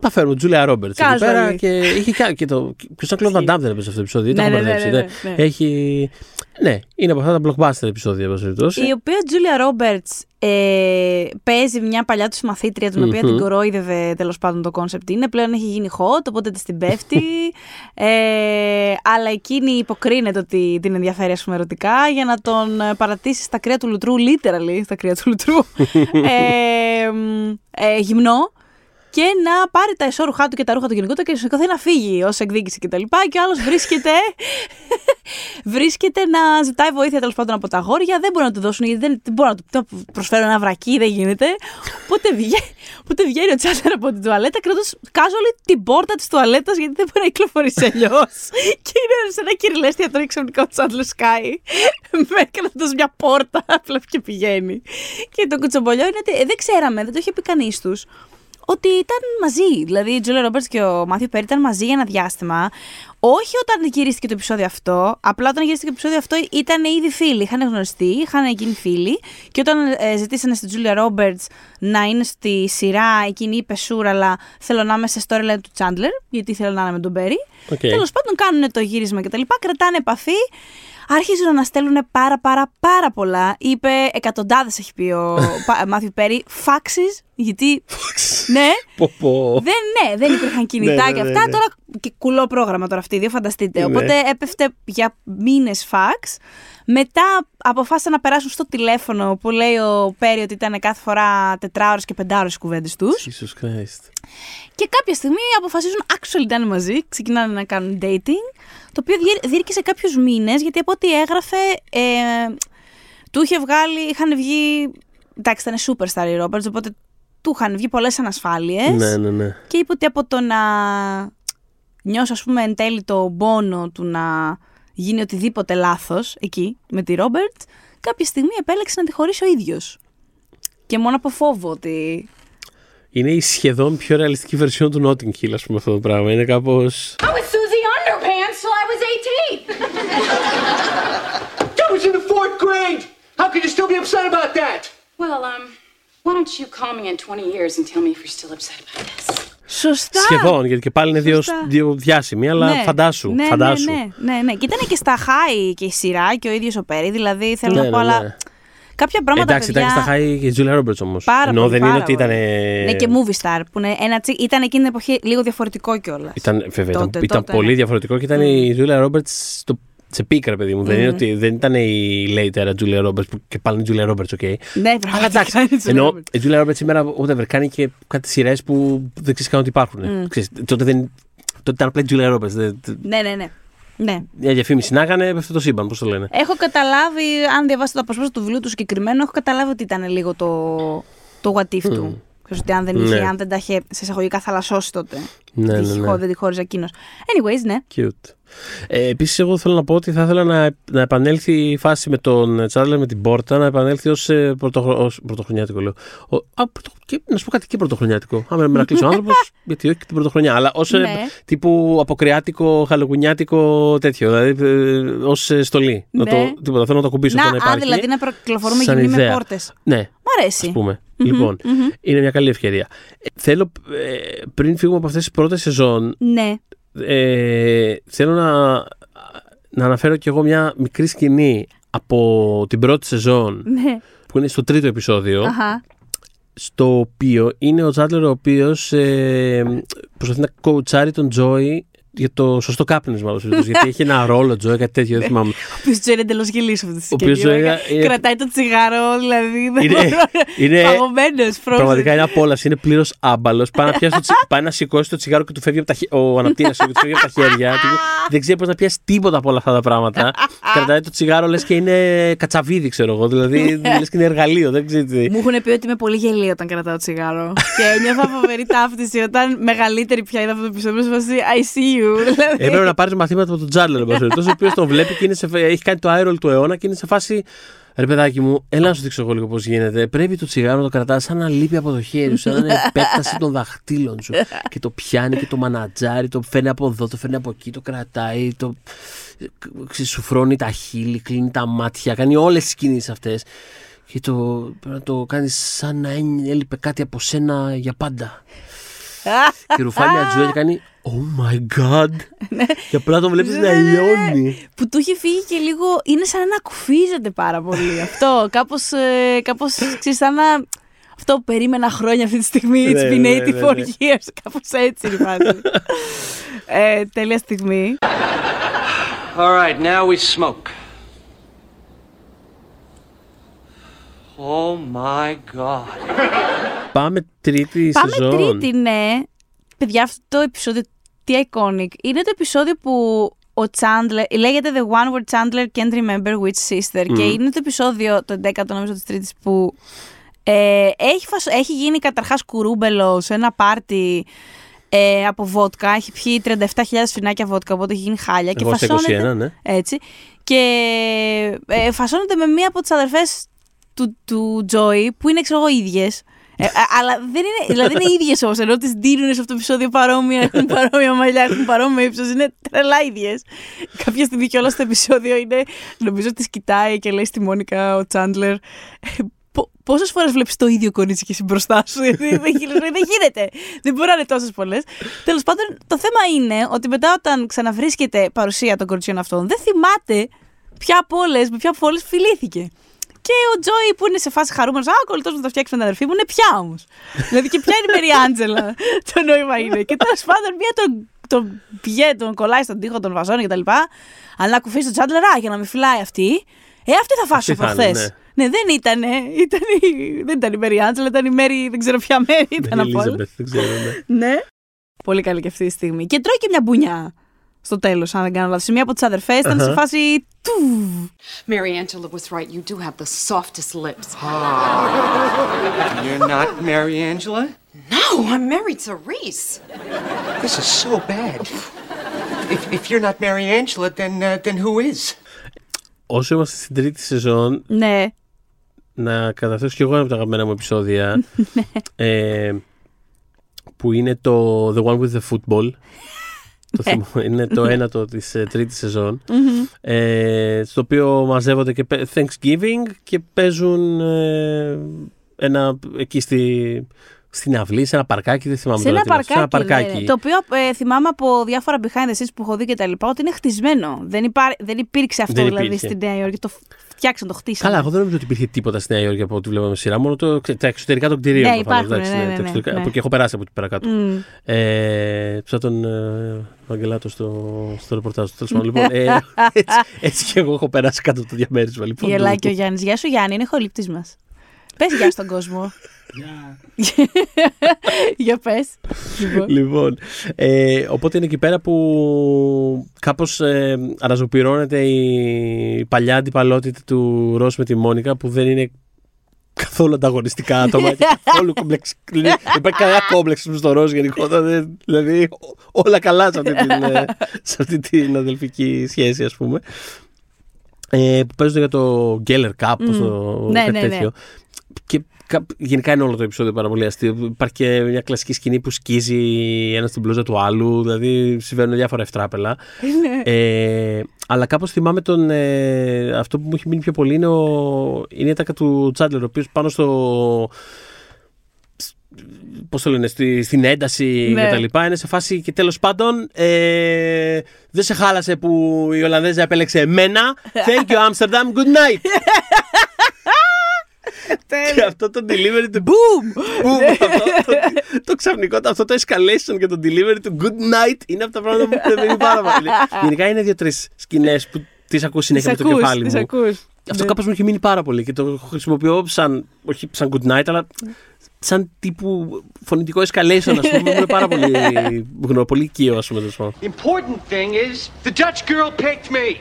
C: Τα φέρουμε, Τζούλια Ρόμπερτς εκεί
B: Casually.
C: πέρα και είχε και, και το. Ποιος ήταν Κλοντ Βαν Νταμ δεν έπαιζε αυτό το επεισόδιο,
B: Ναι,
C: ήταν
B: ναι,
C: μπερδέψει.
B: ναι, ναι,
C: ναι.
B: ναι.
C: Έχει. Ναι, είναι από αυτά τα blockbuster επεισόδια, εν πάση περιπτώσει.
B: Η οποία Τζούλια Ρόμπερτς ε, παίζει μια παλιά τους μαθήτρια, την οποία
C: Μμμ.
B: την κορόιδευε τέλος πάντων το concept είναι. Πλέον έχει γίνει hot, οπότε της την πέφτει. ε, αλλά εκείνη υποκρίνεται ότι την ενδιαφέρει, ας πούμε, ερωτικά για να τον ε, παρατήσει στα κρύα του λουτρού, literally στα κρύα του λουτρού, ε, μ, ε, γυμνό. Και να πάρει τα εσώρουχά του και τα ρούχα του γενικότερα και να σηκωθεί να φύγει ως εκδίκηση κτλ. Και, και ο άλλος βρίσκεται βρίσκεται να ζητάει βοήθεια τέλος πάντων από τα αγόρια. Δεν μπορούν να του δώσουν γιατί δεν, δεν μπορούν να του να του προσφέρουν ένα βρακί, δεν γίνεται. Οπότε βγαίνει, οπότε βγαίνει ο Τσάντλερ από την τουαλέτα κρατώντα casually την πόρτα της τουαλέτας γιατί δεν μπορεί να κυκλοφορήσει αλλιώς. και είναι σε ένα κυριλέστι αυτό ξαφνικά ο Τσάντλερ σκάει με κρατώντας μια πόρτα απλά και πηγαίνει. Και το κουτσομπολιό είναι ότι ε, δεν ξέραμε, δεν το είχε πει κανείς τους ότι ήταν μαζί. Δηλαδή, η Τζούλια Ρόμπερτ και ο Μάθιου Πέρι ήταν μαζί για ένα διάστημα. Όχι όταν γυρίστηκε το επεισόδιο αυτό, απλά όταν γυρίστηκε το επεισόδιο αυτό ήταν ήδη φίλοι. Είχαν γνωριστεί, είχαν γίνει φίλοι. Και όταν ε, ζητήσανε στην Τζούλια Ρόμπερτ να είναι στη σειρά, εκείνη είπε sure, αλλά θέλω να είμαι σε storyline του Chandler, γιατί θέλω να είναι με τον Πέρι.
C: Οκ.
B: Τέλος πάντων, κάνουν το γύρισμα κτλ. Κρατάνε επαφή. Άρχιζαν να στέλνουν πάρα πάρα πάρα πολλά. Είπε εκατοντάδες, έχει πει ο Μάθιου Πέρι, faxes. Γιατί. ναι.
C: Πω, πω.
B: Δεν, ναι, δεν υπήρχαν κινητά
C: Ναι,
B: και
C: ναι,
B: αυτά.
C: ναι.
B: Τώρα και κουλό πρόγραμμα τώρα αυτή, δύο φανταστείτε.
C: Ναι.
B: Οπότε έπεφτε για μήνες φαξ. Μετά αποφάσισαν να περάσουν στο τηλέφωνο που λέει ο Πέρι ότι ήταν κάθε φορά τετράωρες και πεντάωρες οι κουβέντες τους.
C: Jesus Christ.
B: Και κάποια στιγμή αποφασίζουν actually να είναι μαζί, ξεκινάνε να κάνουν dating. Το οποίο διέ- διήρκησε κάποιους μήνες, γιατί από ό,τι έγραφε, ε, του είχε βγάλει, είχαν βγει. Εντάξει, ήταν superstar η Ρόμπερτ, οπότε του είχαν βγει πολλές ανασφάλειες.
C: Ναι, ναι, ναι.
B: Και είπε ότι από το να νιώσει, ας πούμε, εν τέλει το πόνο του να γίνει οτιδήποτε λάθος εκεί με τη Ρόμπερτ, κάποια στιγμή επέλεξε να τη χωρίσει ο ίδιος. Και μόνο από φόβο ότι.
C: Είναι η σχεδόν πιο ρεαλιστική βερσιόν του Notting Hill, ας πούμε, αυτό το πράγμα. Είναι κάπω.
F: I was Susie Underpants till I was 18.
A: That was in the fourth grade! How could you still be upset about that?
F: Well, um, why don't you call me in 20 years and tell me if you're still upset about this?
B: Σωστά!
C: Σχεδόν, γιατί και πάλι είναι δύο,
B: Σωστά.
C: δύο διάσημοι, αλλά
B: Ναι.
C: φαντάσου.
B: Ναι,
C: φαντάσου.
B: Ναι, ναι, ναι, ναι. Και ήταν και στα χάη και η σειρά και ο ίδιος ο Πέρι. Δηλαδή θέλω
C: Ναι,
B: να πω,
C: ναι,
B: αλλά.
C: Ναι.
B: Κάποια πράγματα.
C: Εντάξει,
B: παιδιά,
C: ήταν και στα high και η Julia Roberts όμως.
B: Πάρα
C: Ενώ
B: πολύ,
C: δεν
B: πάρα
C: είναι ότι ήταν.
B: πολύ. Ναι, και movie star. Που είναι ένα τσι... Ήταν εκείνη την εποχή λίγο διαφορετικό κιόλας.
C: Ήταν, βέβαια, ήταν,
B: Τότε,
C: ήταν
B: τότε, ναι.
C: πολύ διαφορετικό και ήταν η Julia Roberts στο, σε peak, ρε παιδί μου. Δεν, είναι ότι, δεν ήταν η later Julia Roberts που και πάλι είναι η Julia Roberts, OK.
B: Ναι, πραγματικά
C: Αλλά εντάξει,
B: είναι η Julia
C: ενώ
B: Roberts.
C: η Julia Roberts σήμερα whatever, κάνει και κάτι σειρές που δεν ξέρεις καν ότι υπάρχουν. Ξέρεις, τότε, δεν, τότε ήταν απλά η Julia Roberts. δεν- δεν-
B: Ναι, ναι, ναι. Ναι.
C: Μια διαφήμιση να έκανε, αυτό το σύμπαν, πώς το λένε.
B: Έχω καταλάβει, αν διαβάσετε το αποσπάσμα του βιβλίου του συγκεκριμένου, έχω καταλάβει ότι ήταν λίγο το, το what if του. Ξέρεις ότι αν δεν, είχε,
C: Ναι.
B: αν δεν τα είχε σε εισαγωγικά θαλασσώσει τότε.
C: Ναι,
B: δεν
C: ναι,
B: είχε-
C: ναι.
B: Δεν τη χώριζε εκείνος. Anyways, ναι.
C: Cute. Ε, Επίσης, εγώ θέλω να πω ότι θα ήθελα να, να επανέλθει η φάση με τον Τσάρλερ με την πόρτα, να επανέλθει ως ε, πρωτοχρο, ως πρωτοχρονιάτικο. Λέω. Ο, α, πρωτο, και, να σου πω κάτι και πρωτοχρονιάτικο. Άμα με μερακλήσει ο άνθρωπος, γιατί όχι και την πρωτοχρονιά. Αλλά ως
B: Ναι.
C: τύπου αποκριάτικο, χαλογουνιάτικο τέτοιο. Δηλαδή ως στολή. Να
B: Ναι.
C: το, τίποτα, θέλω να το κουμπίσω
B: Να,
C: όταν
B: α,
C: υπάρχει.
B: δηλαδή να προκληφορούμε
C: Σαν
B: γυμνοί με
C: ιδέα.
B: πόρτες.
C: Ναι,
B: Μ' αρέσει.
C: ας πούμε. λοιπόν, είναι μια καλή ευκαιρία. Ε, θέλω, ε, πριν φύγουμε από αυτές τις πρώτες σεζόν,
B: Ναι.
C: Ε, θέλω να, να αναφέρω κι εγώ μια μικρή σκηνή από την πρώτη σεζόν
B: Ναι.
C: που είναι στο τρίτο επεισόδιο
B: Αχα.
C: στο οποίο είναι ο Τζάντλερ ο οποίος ε, προσπαθεί να κοουτσάρει τον Τζόι για το σωστό κάπνισμα όλος ο γιατί έχει ένα ρόλο Τζόι κάτι τέτοιο δεν θυμάμαι
B: Ο οποίος Τζο είναι εντελώς γελίος αυτή τη
C: Ο οποίος
B: στιγμή.
C: Τζο είναι-
B: Κρατάει το τσιγάρο, δηλαδή. δεν
C: Είναι-
B: μπορώ.
C: είναι-
B: Παγωμένος, frozen.
C: Πραγματικά είναι απόλαυση, είναι πλήρως άμπαλος. Πάει, να πιάσει το τσι- πάει να σηκώσει το τσιγάρο και του φεύγει από τα χέρια. Ο αναπτήρα του φεύγει από τα χέρια. του. Δεν ξέρει πώς να πιάσει τίποτα από όλα αυτά τα πράγματα. Κρατάει το τσιγάρο, λες και είναι κατσαβίδι, ξέρω εγώ. Δηλαδή λες και είναι εργαλείο, δεν ξέρει τι.
B: Μου έχουν πει ότι είμαι πολύ γελία όταν κρατάω το τσιγάρο. και νιώθω φοβερή ταύτιση όταν μεγαλύτερη πια είδα αυτό το επεισόδιο. Σε φάση I see you. Δηλαδή.
C: Έπρεπε να πάρεις μαθήματα από τον Τζάρλερ, εν πάση περιπτώσει, ο οποίος τον βλέπει και είναι σε, φα- έχει κάνει το άιρολ του αιώνα και είναι σε φάση. Ρε παιδάκι μου, έλα να σου δείξω εγώ λίγο πώς γίνεται. Πρέπει το τσιγάρο να το κρατάς σαν να λείπει από το χέρι σου, σαν να είναι επέκταση των δαχτύλων σου. και το πιάνει και το μανατζάρει, το φέρνει από εδώ, το φέρνει από εκεί, το κρατάει, το ξεσουφρώνει τα χείλη, κλείνει τα μάτια, κάνει όλες τις κινήσεις αυτές. Και το, πρέπει να το κάνεις σαν να έ- έλειπε κάτι από σένα για πάντα. και ρουφάει μια τζουέλα και κάνει Oh my god! και απλά το βλέπεις να λιώνει.
B: που του είχε φύγει και λίγο. Είναι σαν να κουφίζεται πάρα πολύ αυτό. Κάπως. Ε, κάπως, ξέρεις, σαν να. Αυτό που περίμενα χρόνια αυτή τη στιγμή. It's
C: Ναι,
B: been
C: ναι,
B: 84
C: ναι, ναι.
B: years. Κάπως έτσι είναι η φάση. ε, τέλεια στιγμή.
A: All right, now we smoke. Oh my god.
C: Πάμε τρίτη
B: Πάμε
C: σεζόν.
B: τρίτη, ναι. Παιδιά, αυτό το επεισόδιο τι iconic. Είναι το επεισόδιο που ο Chandler, λέγεται The One Where Chandler Can't Remember Which Sister και είναι το επεισόδιο, το 11ο νομίζω της τρίτης που ε, έχει, φασ- έχει γίνει καταρχάς κουρούμπελο σε ένα πάρτι ε, από βότκα, έχει πιει 37.000 φινάκια βότκα, οπότε έχει γίνει χάλια και
C: Εγώ στα
B: φασώνεται,
C: 21, ναι.
B: έτσι, και ε, φασώνεται με μία από τις αδερφές του, του Τζόι, που είναι ξέρω εγώ ίδιες. Ε, α- αλλά δεν είναι, δηλαδή είναι ίδιες όμως, ενώ τις δίνουν σε αυτό το επεισόδιο παρόμοια, έχουν παρόμοια μαλλιά, έχουν παρόμοια ύψος, είναι τρελά ίδιες. Κάποια στιγμή κιόλας στο επεισόδιο είναι, νομίζω ότι κοιτάει και λέει στη Μόνικα ο Τσάντλερ, «Ε, πο- Πόσες φορές βλέπεις το ίδιο κορίτσι και εσύ μπροστά σου, Γιατί δεν, γίνεται- δεν γίνεται. Δεν μπορεί να είναι τόσες πολλές. Τέλος πάντων, το θέμα είναι ότι μετά όταν ξαναβρίσκεται παρουσία των κοριτσιών αυτών, δεν θυμάται ποια από όλες, με ποια από όλες φιλήθηκε. Και ο Τζόι που είναι σε φάση χαρούμενος, Α, ο κολλητός μου θα φτιάξει με την αδερφή μου, είναι πια όμως. δηλαδή και ποια είναι η Μέρι Άντζελα. το νόημα είναι. Και τέλος πάντων μία τον, τον πηγαίνει, τον κολλάει στον τοίχο, τον βαζώνει κτλ. Αλλά να κουφίσει τον Τσάντλερ, Α, για να με φυλάει αυτή. Ε, αυτή θα φάσω
C: Αυτή θα
B: προχθές.
C: είναι, ναι.
B: Ναι, δεν ήταν. Ήταν η... Δεν ήταν η Μέρι Άντζελα, ήταν η Μέρι, δεν ξέρω ποια Μέρι ήταν από όλες.
C: Elizabeth, δεν ξέρω. ναι.
B: Ναι. Πολύ καλή και αυτή τη στιγμή. Και τρώει και μια μπουνιά στο τέλο, αν δεν κάνω λάθο. Σε μία από τι αδερφέ ήταν σε φάση. Του.
F: Mary Angela was right. You do have the softest lips.
A: You're not Mary Angela?
F: No, I'm married to Reese.
A: This is so bad. If, if you're not Mary Angela, then, uh, then who is?
C: Όσο είμαστε στην τρίτη σεζόν,
B: Ναι.
C: να καταθέσω και εγώ ένα από τα αγαπημένα μου επεισόδια. ε, που είναι το The One with the Football. Το θυμώ- είναι το ένατο της ε, τρίτης σεζόν. ε, στο οποίο μαζεύονται και παι- Thanksgiving και παίζουν ε, ένα εκεί στη, στην αυλή, σε ένα παρκάκι, δεν θυμάμαι
B: Σε ένα
C: τώρα τι είναι αυτό,
B: παρκάκι. ναι, ναι. Το οποίο ε, θυμάμαι από διάφορα behind the scenes που έχω δει και τα λοιπά ότι είναι χτισμένο. Δεν, υπά... δεν υπήρξε αυτό
C: Δεν
B: δηλαδή
C: υπήρχε.
B: στη Νέα Υόρκη. Το φτιάξαν, το χτίσαν.
C: Καλά, εγώ δεν νομίζω ότι υπήρχε τίποτα στη Νέα Υόρκη από ό,τι βλέπαμε σειρά. Μόνο το, τα εξωτερικά των κτηρίων.
B: Ναι,
C: προφανώς,
B: υπάρχουν,
C: εντάξει,
B: ναι, ναι,
C: τα
B: ναι,
C: εξωτερικά-
B: ναι.
C: Από εκεί έχω περάσει από εκεί πέρα κάτω.
B: Μμ.
C: Ε, σαν τον ε, Βαγγελάτο στο, στο ρεπορτάζ του. Τέλος πάντων, λοιπόν, ε, έτσι, έτσι και εγώ έχω περάσει κάτω από το διαμέρισμα. Λοιπόν,
B: Γελάει
C: του-
B: και ο Γιάννης. Γεια σου, Γιάννη, είναι χολύπτης μας. Πες γεια στον κόσμο. Για πες.
C: Λοιπόν, ε, οπότε είναι εκεί πέρα που κάπως ε, αναζωπυρώνεται η παλιά αντιπαλότητα του Ρος με τη Μόνικα που δεν είναι καθόλου ανταγωνιστικά άτομα και καθόλου κόμπλεξ. Δεν υπάρχει κανένα κόμπλεξ στο Ρος γενικότερα. δεν- Δηλαδή ό- όλα καλά σε αυτή την, ε, σε αυτή την αδελφική σχέση ας πούμε. Ε, που παίζουν για το Geller Cup, mm. το
B: Ναι,
C: κάτι
B: ναι, ναι.
C: τέτοιο. Και κα- γενικά είναι όλο το επεισόδιο πάρα πολύ αστείο. Υπάρχει και μια κλασική σκηνή που σκίζει ένας στην μπλούζα του άλλου. Δηλαδή συμβαίνουν διάφορα ευτράπελα. ε, αλλά κάπως θυμάμαι τον, ε, αυτό που μου έχει μείνει πιο πολύ είναι, ο, είναι η ατάκα του Τσάντλερ, ο οποίος πάνω στο. Πώς το λένε, στη, στην ένταση
B: Ναι.
C: και τα λοιπά. Είναι σε φάση και τέλος πάντων ε, δεν σε χάλασε που η Ολλανδέζα επέλεξε εμένα. Thank you, Amsterdam. Good night. και αυτό το delivery του. Boom! Boom! αυτό, το, το ξαφνικό, αυτό το escalation και το delivery του Good night είναι από τα πράγματα που μου είναι πάρα πολύ. Γενικά είναι δύο-τρεις σκηνές που τις ακούω συνέχεια με το κεφάλι
B: τις
C: μου.
B: ακούς.
C: Αυτό
B: Ναι.
C: κάπως μου έχει μείνει πάρα πολύ και το χρησιμοποιώ σαν, όχι σαν good night, αλλά σαν τύπου φωνητικό escalation, ας πούμε. Μου είναι πάρα πολύ γνω, πολύ οικείο, ας πούμε. τέλος πάντων.
A: Important thing is, the Dutch girl picked me.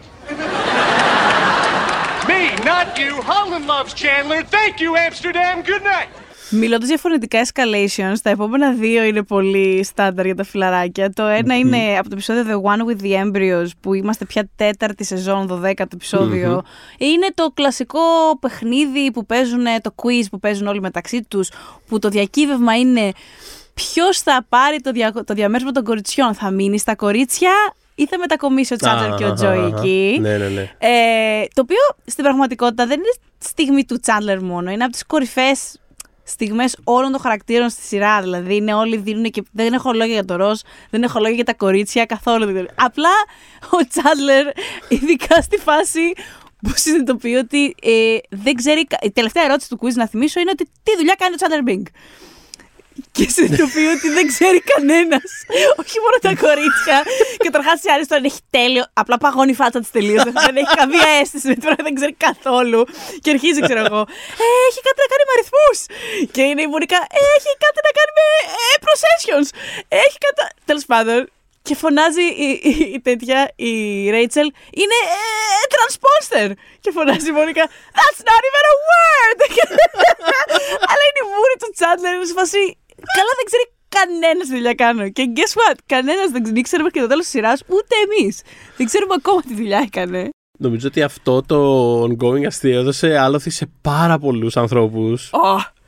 A: Me, not you. Holland loves Chandler. Thank you, Amsterdam. Good night.
B: Μιλώντας για φωνητικά escalations, τα επόμενα δύο είναι πολύ στάνταρ για τα φιλαράκια. Το ένα είναι από το επεισόδιο The One with the Embryos, που είμαστε πια τέταρτη σεζόν, 12ο επεισόδιο. Είναι το κλασικό παιχνίδι που παίζουν, το quiz που παίζουν όλοι μεταξύ τους, που το διακύβευμα είναι ποιος θα πάρει το, δια, το διαμέρισμα των κοριτσιών. Θα μείνει στα κορίτσια ή θα μετακομίσει ο Τσάντλερ και ο
C: Αχα,
B: Τζόι
C: αχα.
B: εκεί.
C: Ναι, ναι, ναι.
B: Ε, το οποίο στην πραγματικότητα δεν είναι στιγμή του Τσάντλερ μόνο. Είναι από τις κορυφαίε στιγμές όλων των χαρακτήρων στη σειρά. Δηλαδή είναι όλοι δίνουν και. Δεν έχω λόγια για το ροζ, δεν έχω λόγια για τα κορίτσια καθόλου. δηλαδή. Απλά ο Τσάντλερ, ειδικά στη φάση που συνειδητοποιεί ότι ε, δεν ξέρει. κα- Η τελευταία ερώτηση του quiz να θυμίσω είναι ότι τι δουλειά κάνει ο Τσάντλερ Μπίνγκ. Και συνειδητοποιεί ότι δεν ξέρει κανένας. Όχι μόνο τα κορίτσια. και καταρχά η Άριστον έχει τέλειο. Απλά παγώνει η φάτσα της τελείως. δεν έχει καμία αίσθηση. με τίποτα, δεν ξέρει καθόλου. Και αρχίζει, ξέρω εγώ. «Ε, έχει κάτι να κάνει με αριθμούς. Και είναι η Μονικά. «Ε, έχει κάτι να κάνει με ε, processions. Έχει κάτι. Τέλος πάντων. Και φωνάζει η, η, η τέτοια, η Ρέιτσελ, είναι ε, transposter. Και φωνάζει η Μόνικα, That's not even a word! Αλλά είναι η μούρη του Τσάντλερ, είναι σε φάση, καλά δεν ξέρει κανένας τι δουλειά κάνω. Και guess what, κανένας δεν ήξερε μέχρι και το τέλος της σειράς, ούτε εμείς. Δεν ξέρουμε ακόμα τι δουλειά έκανε.
C: Νομίζω ότι αυτό το ongoing αστείο έδωσε άλοθη σε πάρα πολλούς ανθρώπους.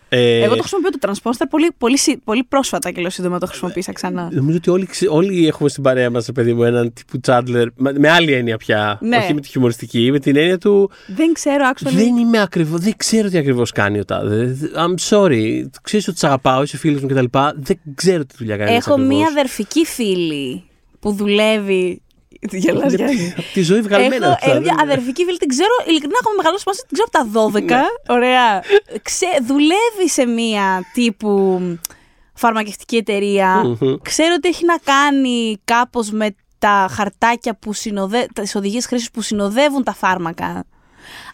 C: Ε,
B: Εγώ το χρησιμοποιώ το transposter πολύ, πολύ, σι- πολύ πρόσφατα και λέω σύντομα το χρησιμοποίησα ξανά.
C: Νομίζω ότι όλοι, ξε- όλοι έχουμε στην παρέα μας, παιδί μου, έναν τύπου Τσάντλερ. Με, με άλλη έννοια πια.
B: Ναι.
C: Όχι με τη χιουμοριστική, με την έννοια του.
B: Δεν ξέρω, actually.
C: Δεν είμαι ακριβώς. Δεν ξέρω τι ακριβώς κάνει ο τάδε. I'm sorry. Ξέρεις ότι σε αγαπάω, είσαι φίλος μου κτλ. Δεν ξέρω τι δουλειά κάνει.
B: Έχω μία αδερφική φίλη που δουλεύει Τι γελάς, Γιάννη.
C: Από τη ζωή βγαλμένα.
B: Έχω,
C: αυτά,
B: έχω μια
C: δεν είναι.
B: αδερφική φίλη, την ξέρω, ειλικρινά έχουμε μεγαλώσει μαζί, την ξέρω από τα 12.
C: Ναι.
B: Ωραία. Ξε, δουλεύει σε μια τύπου φαρμακευτική εταιρεία. Ξέρω ότι έχει να κάνει κάπως με τα χαρτάκια που συνοδε... τις οδηγίες χρήσης που συνοδεύουν τα φάρμακα.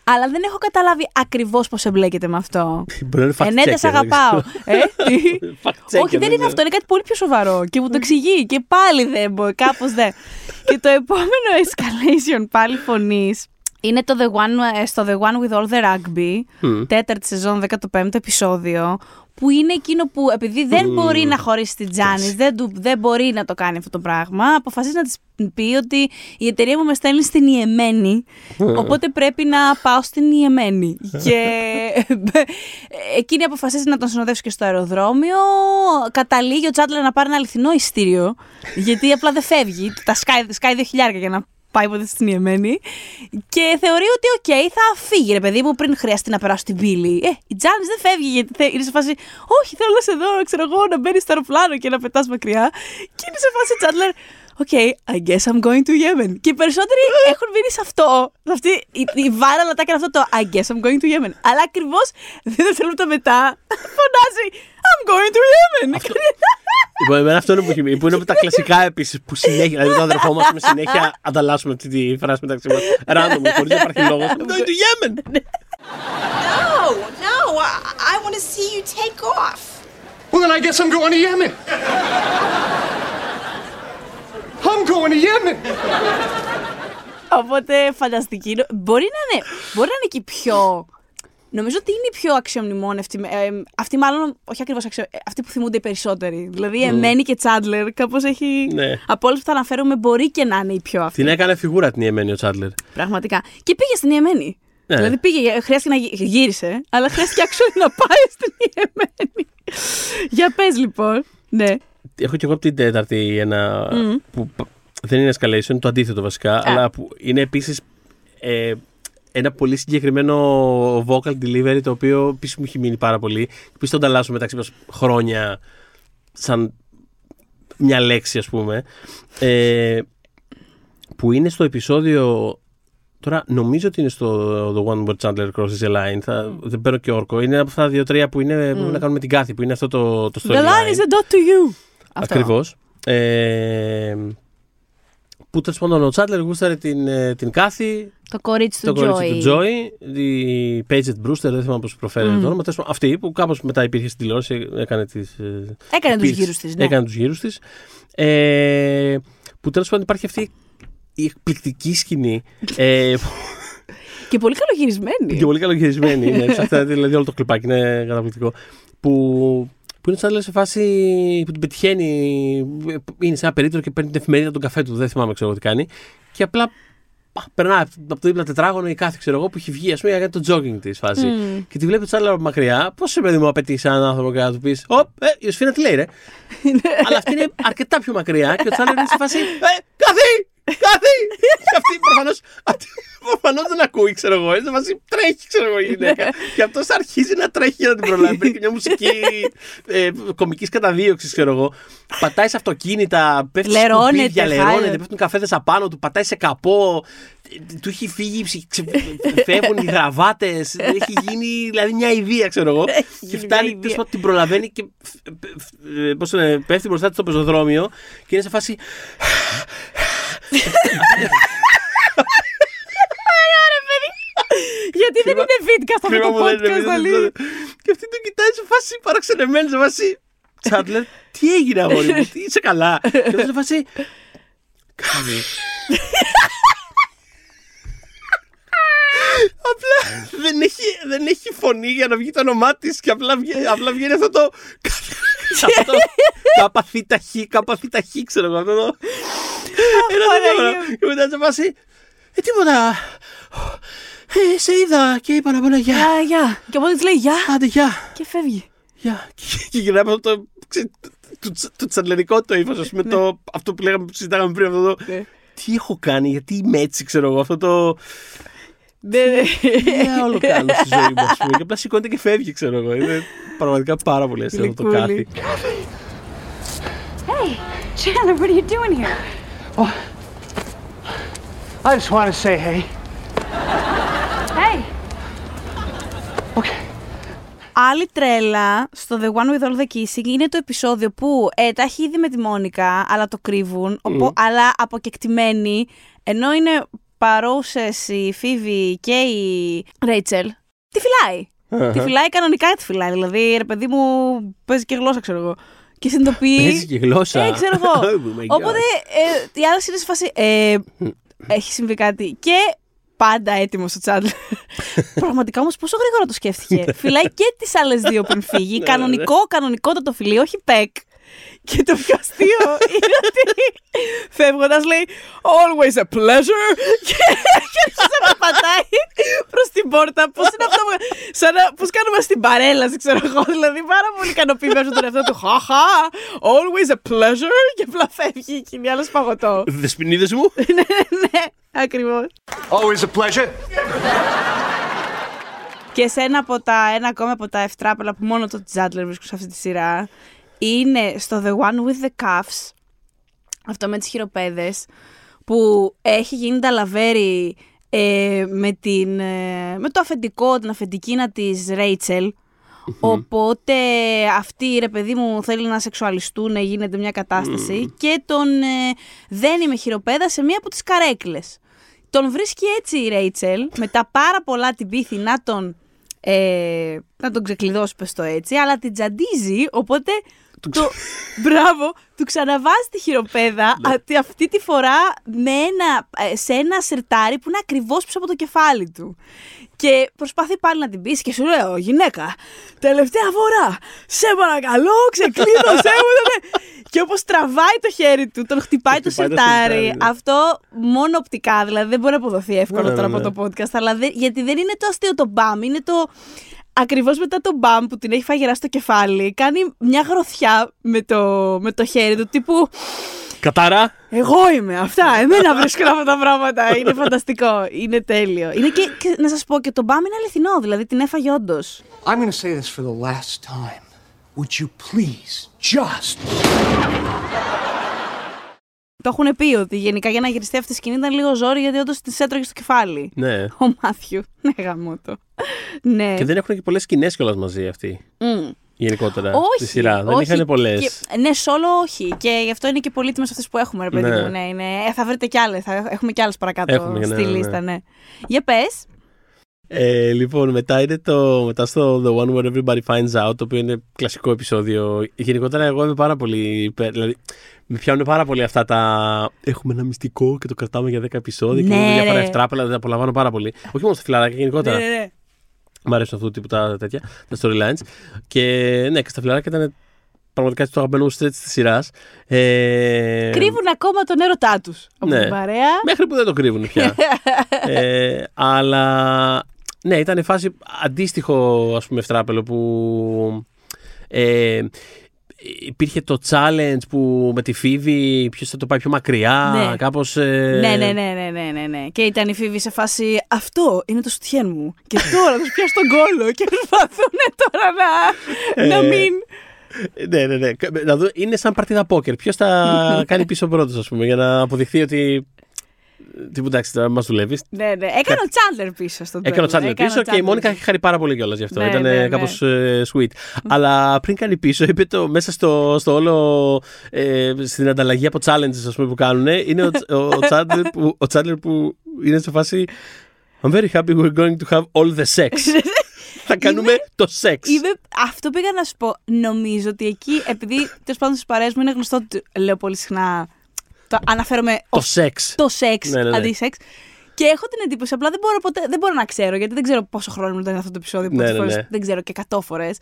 B: Αλλά δεν έχω καταλάβει ακριβώς πώς εμπλέκεται με αυτό.
C: Μπορεί να είναι fact
B: Ενέτα,
C: checker,
B: σε
C: δεν
B: αγαπάω. ε, τι;
C: Fact checker,
B: Όχι, δεν είναι
C: ξέρω.
B: αυτό. Είναι κάτι πολύ πιο σοβαρό. Και μου το εξηγεί. Και πάλι δεν μπορεί. Κάπως δεν. και το επόμενο escalation πάλι φωνής είναι το The One, ε, στο The One with All the Rugby, τέταρτη σεζόν, 15ο επεισόδιο, που είναι εκείνο που επειδή δεν μπορεί να χωρίσει την Τζάνις, δεν, του- δεν μπορεί να το κάνει αυτό το πράγμα, αποφασίζει να της πει ότι η εταιρεία μου με στέλνει στην Ιεμένη, οπότε πρέπει να πάω στην Ιεμένη. και εκείνη αποφασίζει να τον συνοδεύσει και στο αεροδρόμιο. Καταλήγει ο Τσάντλερ να πάρει ένα αληθινό ειστήριο, γιατί απλά δεν φεύγει. Τα σκάει, σκάει 2.000 για να πάει ποτέ στην Ιεμένη. Και θεωρεί ότι, οκ, θα φύγει, ρε παιδί μου, πριν χρειαστεί να περάσει την πύλη. Ε, η Τζάνις δεν φεύγει, γιατί θε- είναι σε φάση, Όχι, θέλω να σε δω, ξέρω εγώ, να μπαίνεις στο αεροπλάνο και να πετάς μακριά. Και είναι σε φάση Τσάντλερ. OK, I guess I'm going to Yemen. Και οι περισσότεροι έχουν μείνει σε αυτό. Σε αυτή η, η viral ατάκα είναι αυτό το I guess I'm going to Yemen. Αλλά ακριβώς δύο δευτερόλεπτα μετά φωνάζει I'm going to Yemen.
C: Λοιπόν, εμένα αυτό είναι που, έχει μείνει, που είναι από τα κλασικά επίσης που συνέχεια, δηλαδή με τον αδερφό μας με συνέχεια ανταλλάσσουμε αυτή τη φράση μεταξύ μας. Random, χωρίς να υπάρχει λόγος. I'm going to Yemen!
G: No, no, I, I want to see you take off.
A: Well, then I guess I'm going to Yemen. I'm going to Yemen.
B: Οπότε φανταστική. Νο- Μπορεί να είναι, μπορεί να είναι και η πιο. Νομίζω ότι είναι η πιο αξιομνημόνευτη. Ε, αυτή μάλλον, όχι ακριβώς αξιο... ε, αυτή που θυμούνται οι περισσότεροι. Δηλαδή, η Εμένη και Τσάντλερ, κάπως έχει.
C: Ναι.
B: Από όλε που θα αναφέρουμε, μπορεί και να είναι η πιο αυτή.
C: Την έκανε φιγούρα την Ιεμένη ο Τσάντλερ.
B: Πραγματικά. Και πήγε στην Ιεμένη.
C: Ναι.
B: Δηλαδή πήγε, χρειάστηκε να γυ- γύρισε, αλλά χρειάστηκε actually να πάει στην Ιεμένη. Για πες λοιπόν. Ναι.
C: Έχω και εγώ από την τέταρτη ένα. που π- δεν είναι escalation, το αντίθετο βασικά, αλλά που είναι επίσης ε, ένα πολύ συγκεκριμένο vocal delivery το οποίο επίση μου έχει μείνει πάρα πολύ. Επίσης το ανταλλάσσουμε μεταξύ μας χρόνια σαν μια λέξη, ας πούμε. Ε, που είναι στο επεισόδιο. Τώρα νομίζω ότι είναι στο The One Where Chandler Crosses the Line. Θα, Δεν παίρνω και όρκο. Είναι από αυτά τα δύο-τρία που, είναι, που έχουν να κάνουν με την κάθη, που είναι αυτό το, το
B: The line
C: storyline.
B: is a dot to you. Αυτό.
C: Ακριβώς. Ε, που τέλος πάντων ο Τσάντλερ γούσταρε την, ε, την Κάθη,
B: Το κορίτσι
C: το
B: του
C: κορίτσι
B: Joey.
C: του Τζόι, η Paget Brewster, δεν θυμάμαι πώς προφέρεται το όνομα. τέλος πάντων, Αυτή που κάπως μετά υπήρχε στην τηλεόραση, έκανε τις, ε,
B: Έκανε τους
C: υπήρξε-
B: γύρους της, ναι.
C: Έκανε τους γύρους της. Ε, που τέλος πάντων υπάρχει αυτή η εκπληκτική σκηνή. ε,
B: Και πολύ καλογυρισμένη.
C: και πολύ καλογυρισμένη. είναι. Ψάχτε, δηλαδή όλο το κλιπάκι είναι καταπληκτικό. Που, που είναι σαν σε φάση που την πετυχαίνει. Είναι σε ένα περίπτωρο και παίρνει την εφημερίδα τον καφέ του. Δεν θυμάμαι ξέρω εγώ τι κάνει. Και απλά πα, περνάει από το δίπλα τετράγωνο η κάθε ξέρω εγώ που έχει βγει, ας πούμε, για το jogging της φάση. Και τη βλέπεις το Τσάντλερ από μακριά. Πώς σε παιδί μου απαιτεί έναν άνθρωπο και να του πεις: Ωπ, ε, η Ιωσήφινα τι λέει, ρε. Αλλά αυτή είναι αρκετά πιο μακριά και ο Τσάντλερ είναι σε φάση. Ε, καθί! Καθί! και αυτή προφανώ. Προφανώς δεν ακούει, ξέρω εγώ. Είναι σε φάση τρέχει, ξέρω εγώ η γυναίκα. και αυτός αρχίζει να τρέχει για να την προλάβει. Παίρνει και μια μουσική ε, κομικής καταδίωξης, ξέρω εγώ. Πατάει σε αυτοκίνητα, πέφτει σε
B: Λερώνεται,
C: σκουπίδια, λερώνεται,
B: χάλια.
C: πέφτουν καφέδες απάνω του, πατάει σε καπό. ε, Του έχει φύγει, η ψυχ- ξε- φεύγουν οι γραβάτες. Έχει γίνει δηλαδή μια ιδέα, ξέρω εγώ.
B: Έχει
C: και
B: γίνει
C: φτάνει,
B: μια
C: τέλος πάντων, την προλαβαίνει και ε, πώς το λένε, πέφτει μπροστά της στο πεζοδρόμιο και είναι σε φάση.
B: Γιατί δεν είναι βίντεο αυτό
C: Κρίμα
B: το
C: μου δεν είναι
B: podcast,
C: βίντεο,
B: Αλή.
C: δεν- Και αυτή τον κοιτάει σε φάση παραξενεμένη, σε φάση. Τσάντλερ, τι έγινε αγόρι μου, τι είσαι καλά; Και αυτό σε φάση. Κάνε. Απλά δεν έχει, δεν έχει φωνή για να βγει το όνομά της και απλά, βγαίνει- απλά βγαίνει αυτό το. αυτό το Κάπαθη ταχύ, κάπαθη ταχύ, ξέρω εγώ. Αυτό το. Ένα
B: Παναγία
C: τέτοιο. Και μετά σε φάση. Ε, τίποτα. Ε, σε είδα και είπα να πω ένα γεια.
B: Γεια, γεια. Και οπότε της λέει γεια
C: Άντε, γεια.
B: και φεύγει.
C: Γεια. Και, και γυρνάει από αυτό το. ξε- το, το, το τσαντλερικό το ύφος, ας πούμε, το, αυτό που λέγαμε που συζητάγαμε πριν. Αυτό το.
B: Ναι.
C: Τι έχω κάνει, γιατί είμαι έτσι, ξέρω εγώ. Αυτό το.
B: Ναι, ναι.
C: Τι άλλο κάνω στη ζωή μου, ας πούμε. Και απλά σηκώνεται και φεύγει, ξέρω εγώ. Είναι πραγματικά πάρα πολύ αστείο αυτό το
B: Γλυκούλη.
C: κάτι.
F: Hey, Chandler, what are you doing here?
D: I just want to say hey.
B: Hey.
D: Okay.
B: Άλλη τρέλα στο The One with All the Kissing είναι το επεισόδιο που ε, τα έχει ήδη με τη Μόνικα, αλλά το κρύβουν, οπό- αλλά αποκεκτημένοι, ενώ είναι παρούσες η Φίβη και η Ρέιτσελ, τη φυλάει. Τη φυλάει κανονικά τη φυλάει. Δηλαδή, ρε παιδί μου, παίζει και γλώσσα, ξέρω εγώ. Και συνειδητοποιεί.
C: Παίζει και γλώσσα.
B: Ε, ξέρω εγώ.
C: Oh my God.
B: Οπότε ε, οι άλλε είναι σε φάση. Ε, έχει συμβεί κάτι. Και πάντα έτοιμος ο Τσάντλερ. Πραγματικά όμως πόσο γρήγορα το σκέφτηκε. Φυλάει και τις άλλες δύο πριν φύγει. κανονικό, κανονικότατο φιλί, όχι πεκ. Και το πιο αστείο είναι ότι φεύγοντας λέει Always a pleasure. Και αρχίζει να πατάει προς την πόρτα. Πώς είναι αυτό, που- σαν να. Πώς κάνουμε στην παρέλαση, ξέρω εγώ. Δηλαδή πάρα πολύ ικανοποιημένος με τον εαυτό του. Χαχά, always a pleasure. Και απλά φεύγει και είναι άλλο παγωτό.
C: Δεσποινίδες μου.
B: ναι, ναι, ακριβώς.
A: Always a pleasure.
B: Και σε ένα, από τα, ένα ακόμα από τα ευτράπελα που μόνο το Τζάντλερ βρίσκω σε αυτή τη σειρά είναι στο The One with the Cuffs, αυτό με τις χειροπέδες, που έχει γίνει ταλαβέρι ε, με, την, ε, με το αφεντικό, την αφεντικίνα της Ρέιτσελ. Οπότε αυτή ρε παιδί μου θέλει να σεξουαλιστούν, γίνεται μια κατάσταση και τον ε, δένει με χειροπέδα σε μία από τις καρέκλες. Τον βρίσκει έτσι η Ρέιτσελ, μετά πάρα πολλά την πείθει να τον, ε, να τον ξεκλειδώσει, πες το έτσι, αλλά την τζαντίζει, οπότε το, μπράβο, του ξαναβάζει τη χειροπέδα αυτή, αυτή τη φορά με ένα, ε, σε ένα σερτάρι που είναι ακριβώς πίσω από το κεφάλι του. Και προσπαθεί πάλι να την πείσει και σου λέω, γυναίκα, τελευταία φορά, σε παρακαλώ, ξεκλείδωσέ μου. ναι». και όπως τραβάει το χέρι του, τον χτυπάει το
C: χτυπάει το
B: σερτάρι.
C: σερτάρι, ναι.
B: Αυτό μόνο οπτικά, δηλαδή δεν μπορεί να αποδοθεί εύκολα
C: Ναι,
B: τώρα
C: ναι,
B: από
C: ναι.
B: το podcast, αλλά δεν- γιατί δεν είναι το αστείο το μπαμ, είναι το... Ακριβώς μετά το μπαμ που την έχει φάει γερά στο κεφάλι, κάνει μια γροθιά με το, με το χέρι του, τύπου
C: Κατάρα.
B: εγώ είμαι αυτά. Εμένα βρίσκουν αυτά τα πράγματα. Είναι φανταστικό. Είναι τέλειο. Είναι και, και να σας πω και το μπαμ είναι αληθινό. Δηλαδή την έφαγε όντως.
A: I'm going to say this for the last time. Would you please just
B: Το έχουν πει ότι γενικά για να γυριστεί αυτή η σκηνή ήταν λίγο ζόρι γιατί όντως τη έτρωγες στο κεφάλι.
C: Ναι.
B: Ο Μάθιου. Ναι, γαμώ το. Ναι.
C: Και δεν έχουν και πολλές σκηνές κιόλας μαζί αυτοί.
B: Μμ.
C: Γενικότερα.
B: Όχι.
C: Στη σειρά. δεν
B: όχι.
C: είχαν πολλές.
B: Και- ναι, σόλο όχι. Και γι' αυτό είναι και πολύτιμε αυτές που έχουμε, ρε παιδί
C: Ναι.
B: μου. Ναι, είναι, ε, θα βρείτε κι άλλες. Θα έχουμε κι άλλες παρακάτω
C: Έχουμε, ναι,
B: στη
C: ναι, ναι.
B: λίστα, ναι. Για πες.
C: Ε, λοιπόν, μετά είναι το. Μετά στο The One Where Everybody Finds Out, το οποίο είναι κλασικό επεισόδιο. Γενικότερα, εγώ είμαι πάρα πολύ. υπέρ- Δηλαδή, με πιάνουν πάρα πολύ αυτά τα. Έχουμε ένα μυστικό και το κρατάμε για 10 επεισόδια και
B: Ναι,
C: είναι διάφορα
B: ρε.
C: ευτράπελα, τα απολαμβάνω πάρα πολύ. Όχι μόνο στα φιλαράκια, γενικότερα.
B: Ναι, ναι, ναι.
C: Μ' αρέσουν αυτού του τύπου τα τέτοια, τα storylines. Και ναι, και στα φιλαράκια ήταν πραγματικά το αγαπημένο μου stretch της σειράς. Ε,
B: Κρύβουν ακόμα τον έρωτά τους από
C: ναι.
B: την παρέα.
C: Μέχρι που δεν το κρύβουν πια. ε, αλλά ναι, ήταν η φάση αντίστοιχο ας πούμε ευτράπελο που ε, υπήρχε το challenge που με τη Φίβη ποιος θα το πάει πιο μακριά,
B: Ναι.
C: κάπως... ε,
B: Ναι, ναι, ναι, ναι, ναι, ναι, ναι. Και ήταν η Φίβη σε φάση Αυτό είναι το σουτιέν μου. Και τώρα θα σου πιάσω τον κόλο. Και προσπαθούν τώρα να, να
C: Ε,
B: μην.
C: Ναι, ναι, ναι. Να δω, είναι σαν παρτίδα πόκερ. Ποιος θα κάνει πίσω πρώτος, ας πούμε, για να αποδειχθεί ότι. Τίποτα, εντάξει, τώρα μας δουλεύεις.
B: Ναι, ναι. Έκανε ο Τσάντλερ πίσω στον
C: Έκανε ο
B: τέλος.
C: Τσάντλερ πίσω και η Μόνικα έχει χαρεί πάρα πολύ κιόλας γι' αυτό.
B: Ναι,
C: Ήταν
B: ναι, ναι.
C: κάπως sweet. Αλλά πριν κάνει πίσω, είπε το μέσα στο, στο όλο. Ε, στην ανταλλαγή από challenges ας πούμε, που κάνουν, είναι ο, ο, ο, Chandler που, ο Chandler που είναι σε φάση. I'm very happy we're going to have all the sex. Θα κάνουμε το σεξ.
B: Είμαι, αυτό πήγα να σου πω. Νομίζω ότι εκεί, επειδή τέλος πάντων στις παρέες μου είναι γνωστό ότι λέω πολύ συχνά. Το αναφέρομαι
C: Το
B: ως
C: σεξ.
B: το σεξ
C: Ναι, ναι, ναι.
B: αντί σεξ. Και έχω την εντύπωση, απλά δεν μπορώ, ποτέ, δεν μπορώ να ξέρω, γιατί δεν ξέρω πόσο χρόνο μου ήταν αυτό το επεισόδιο.
C: Ναι,
B: πολλές
C: ναι,
B: φορές,
C: ναι.
B: δεν ξέρω και 100 φορές.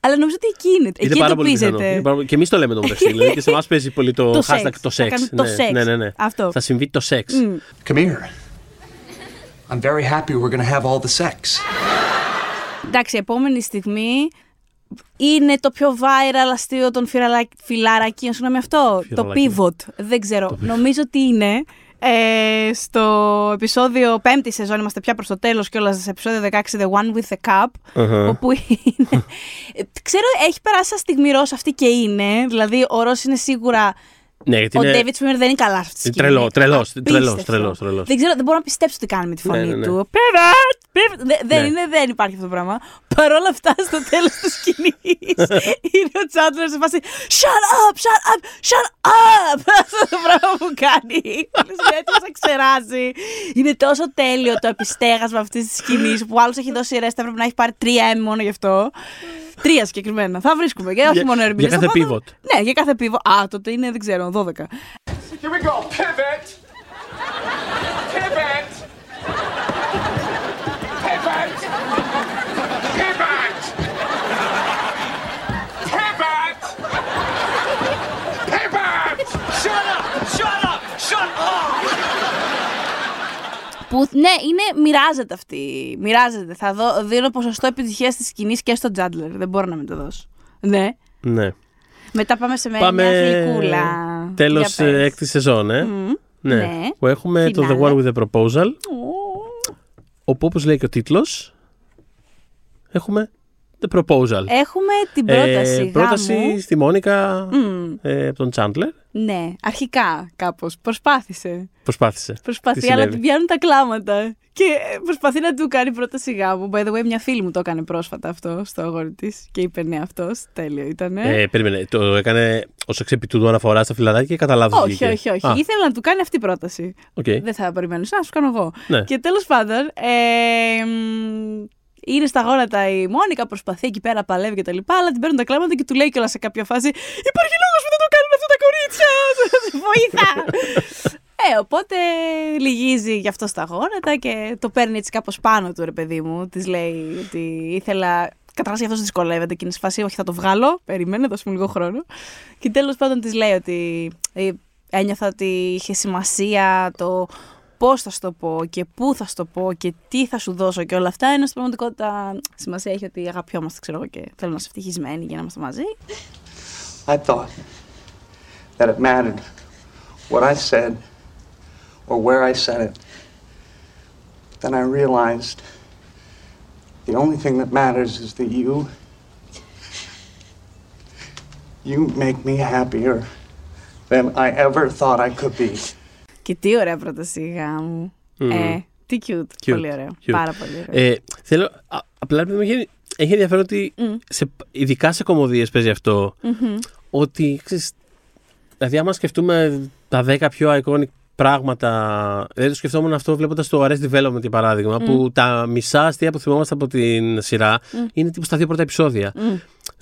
B: Αλλά νομίζω ότι εκεί είναι.
C: Είναι
B: εκεί
C: πάρα πολύ
B: εντοπίζεται.
C: πιθανό. Είναι πάρα πολύ- Και εμείς το λέμε το μεταξύ. δηλαδή και σε εμάς παίζει πολύ το,
B: Το
C: hashtag
B: σεξ.
C: το
B: Θα
C: σεξ.
B: κάνουμε το
C: ναι,
B: σεξ.
C: ναι, ναι, ναι.
B: Αυτό.
C: Θα συμβεί το σεξ.
A: Come here. I'm very happy we're going to have all the sex.
B: Εντάξει, η επόμενη στιγμή είναι το πιο viral αστείο των φυραλα- φιλαρακίων. Συγγνώμη αυτό;
C: Φυραλακίων.
B: Το pivot. Δεν ξέρω. Νομίζω ότι είναι. Ε, στο επεισόδιο 5η σεζόν είμαστε πια προς το τέλος και όλα σε επεισόδιο 16 The One with the Cup όπου είναι ε, ξέρω έχει περάσει σαν στιγμή Ρώση αυτή και είναι δηλαδή ο Ρώση είναι σίγουρα
C: Ναι, γιατί
B: ο
C: είναι-
B: David Schwimmer δεν είναι καλά σε αυτή τη
C: Είναι
B: σκηνή.
C: τρελός, τρελός,
B: Απίστευτο.
C: τρελός, τρελός, τρελός.
B: Δεν ξέρω, δεν μπορώ να πιστέψω τι κάνει με τη φωνή
C: Ναι, ναι, ναι.
B: του. Pivot, pivot. Δε- Δεν,
C: Ναι.
B: είναι, δεν υπάρχει αυτό το πράγμα. Παρ' όλα αυτά, στο τέλος της σκηνής είναι ο Chandler σε φάση Shut up, shut up, shut up! Αυτό το πράγμα που κάνει. Όλη η έτοιμο να ξεράσει. Είναι τόσο τέλειο το επιστέγασμα αυτής της σκηνής που άλλος έχει δώσει ρέστα, πρέπει να έχει πάρει 3 M μόνο γι' αυτό. Τρία συγκεκριμένα. Θα βρίσκουμε. Και όχι
C: Για-
B: μόνο ερμηνεία.
C: για κάθε pivot.
B: Ναι, για κάθε pivot. Α, τότε είναι, δεν ξέρω, 12.
H: Here we go. Pivot. Pivot. Pivot. Pivot. Pivot. Pivot. Shut up. Shut up. Shut up.
B: Που ναι, είναι, μοιράζεται αυτή. Μοιράζεται. Θα δω, δίνω ποσοστό επιτυχίας της σκηνής και στο Τζάντλερ. Δεν μπορώ να μην το δώσω. Ναι.
C: Ναι.
B: Μετά πάμε σε μια
C: Πάμε
B: γλυκούλα.
C: τέλος
B: Για πες.
C: έκτη σεζόν, ε. Ναι.
B: Ναι.
C: Που έχουμε το The
B: Φινάλε.
C: One with the Proposal. Όπου όπως λέει και ο τίτλος, έχουμε The Proposal.
B: Έχουμε την πρόταση.
C: Ε, πρόταση
B: γάμου.
C: στη Μόνικα
B: Μμ.
C: ε, από τον Τσάντλερ.
B: Ναι, αρχικά κάπως. Προσπάθησε.
C: Προσπάθησε. Τι
B: Προσπαθεί, αλλά
C: συνέβη;
B: την πιάνουν τα κλάματα. Και ε, προσπαθεί να του κάνει πρόταση γάμου. By the way, μια φίλη μου το έκανε πρόσφατα αυτό στο αγόρι της και είπε ναι, αυτός. Τέλειο ήταν.
C: Ε, περίμενε, το έκανε ως εξ επί τούτου αναφορά στα φιλαράκια και κατά λάθος
B: όχι,
C: βγήκε;
B: όχι, όχι.
C: Α,
B: Ήθελα να του κάνει αυτή η πρόταση.
C: οκ.
B: Δεν θα περιμένω να σου κάνω εγώ.
C: Ναι.
B: Και τέλος πάντων, ε, μ, είναι στα γόνατα η Μόνικα, προσπαθεί εκεί πέρα, παλεύει και τα λοιπά, αλλά την παίρνουν τα κλάματα και του λέει κιόλας σε κάποια φάση: Υπάρχει λόγος που δεν το κάνουν αυτά τα κορίτσια! Βοήθα! ε, οπότε λυγίζει γι' αυτό στα γόνατα και το παίρνει έτσι κάπως πάνω του, ρε παιδί μου. Της λέει ότι ήθελα. Καταρχάς γι' αυτό δυσκολεύεται και είναι σε φάση, όχι θα το βγάλω. Περίμενε, δώσε μου λίγο χρόνο. Και τέλος πάντων της λέει ότι ε, ένιωθα ότι είχε σημασία το πώς θα σου το πω και πού θα σου το πω και τι θα σου δώσω και όλα αυτά. Ενώ στην πραγματικότητα σημασία έχει ότι αγαπιόμαστε, ξέρω εγώ, και θέλω να είσαι ευτυχισμένοι για να είμαστε μαζί.
I: I thought that it mattered what I said or where I said it. Then I realized the only thing that matters is that you. You make me happier than I ever thought I could be.
B: Και τι ωραία πρόταση γάμου. Ε, τι cute.
C: Cute,
B: Πολύ ωραίο.
C: cute.
B: Πάρα πολύ ωραίο.
C: Ε, θέλω, α, απλά επειδή μου έχει, έχει ενδιαφέρον ότι σε, ειδικά σε κομμωδίες παίζει αυτό, ότι ξέρεις, δηλαδή άμα σκεφτούμε τα 10 πιο iconic πράγματα, δηλαδή το σκεφτόμουν αυτό βλέποντας το Arrest Development για παράδειγμα, που τα μισά αστεία που θυμόμαστε από την σειρά είναι τύπου στα δύο πρώτα επεισόδια.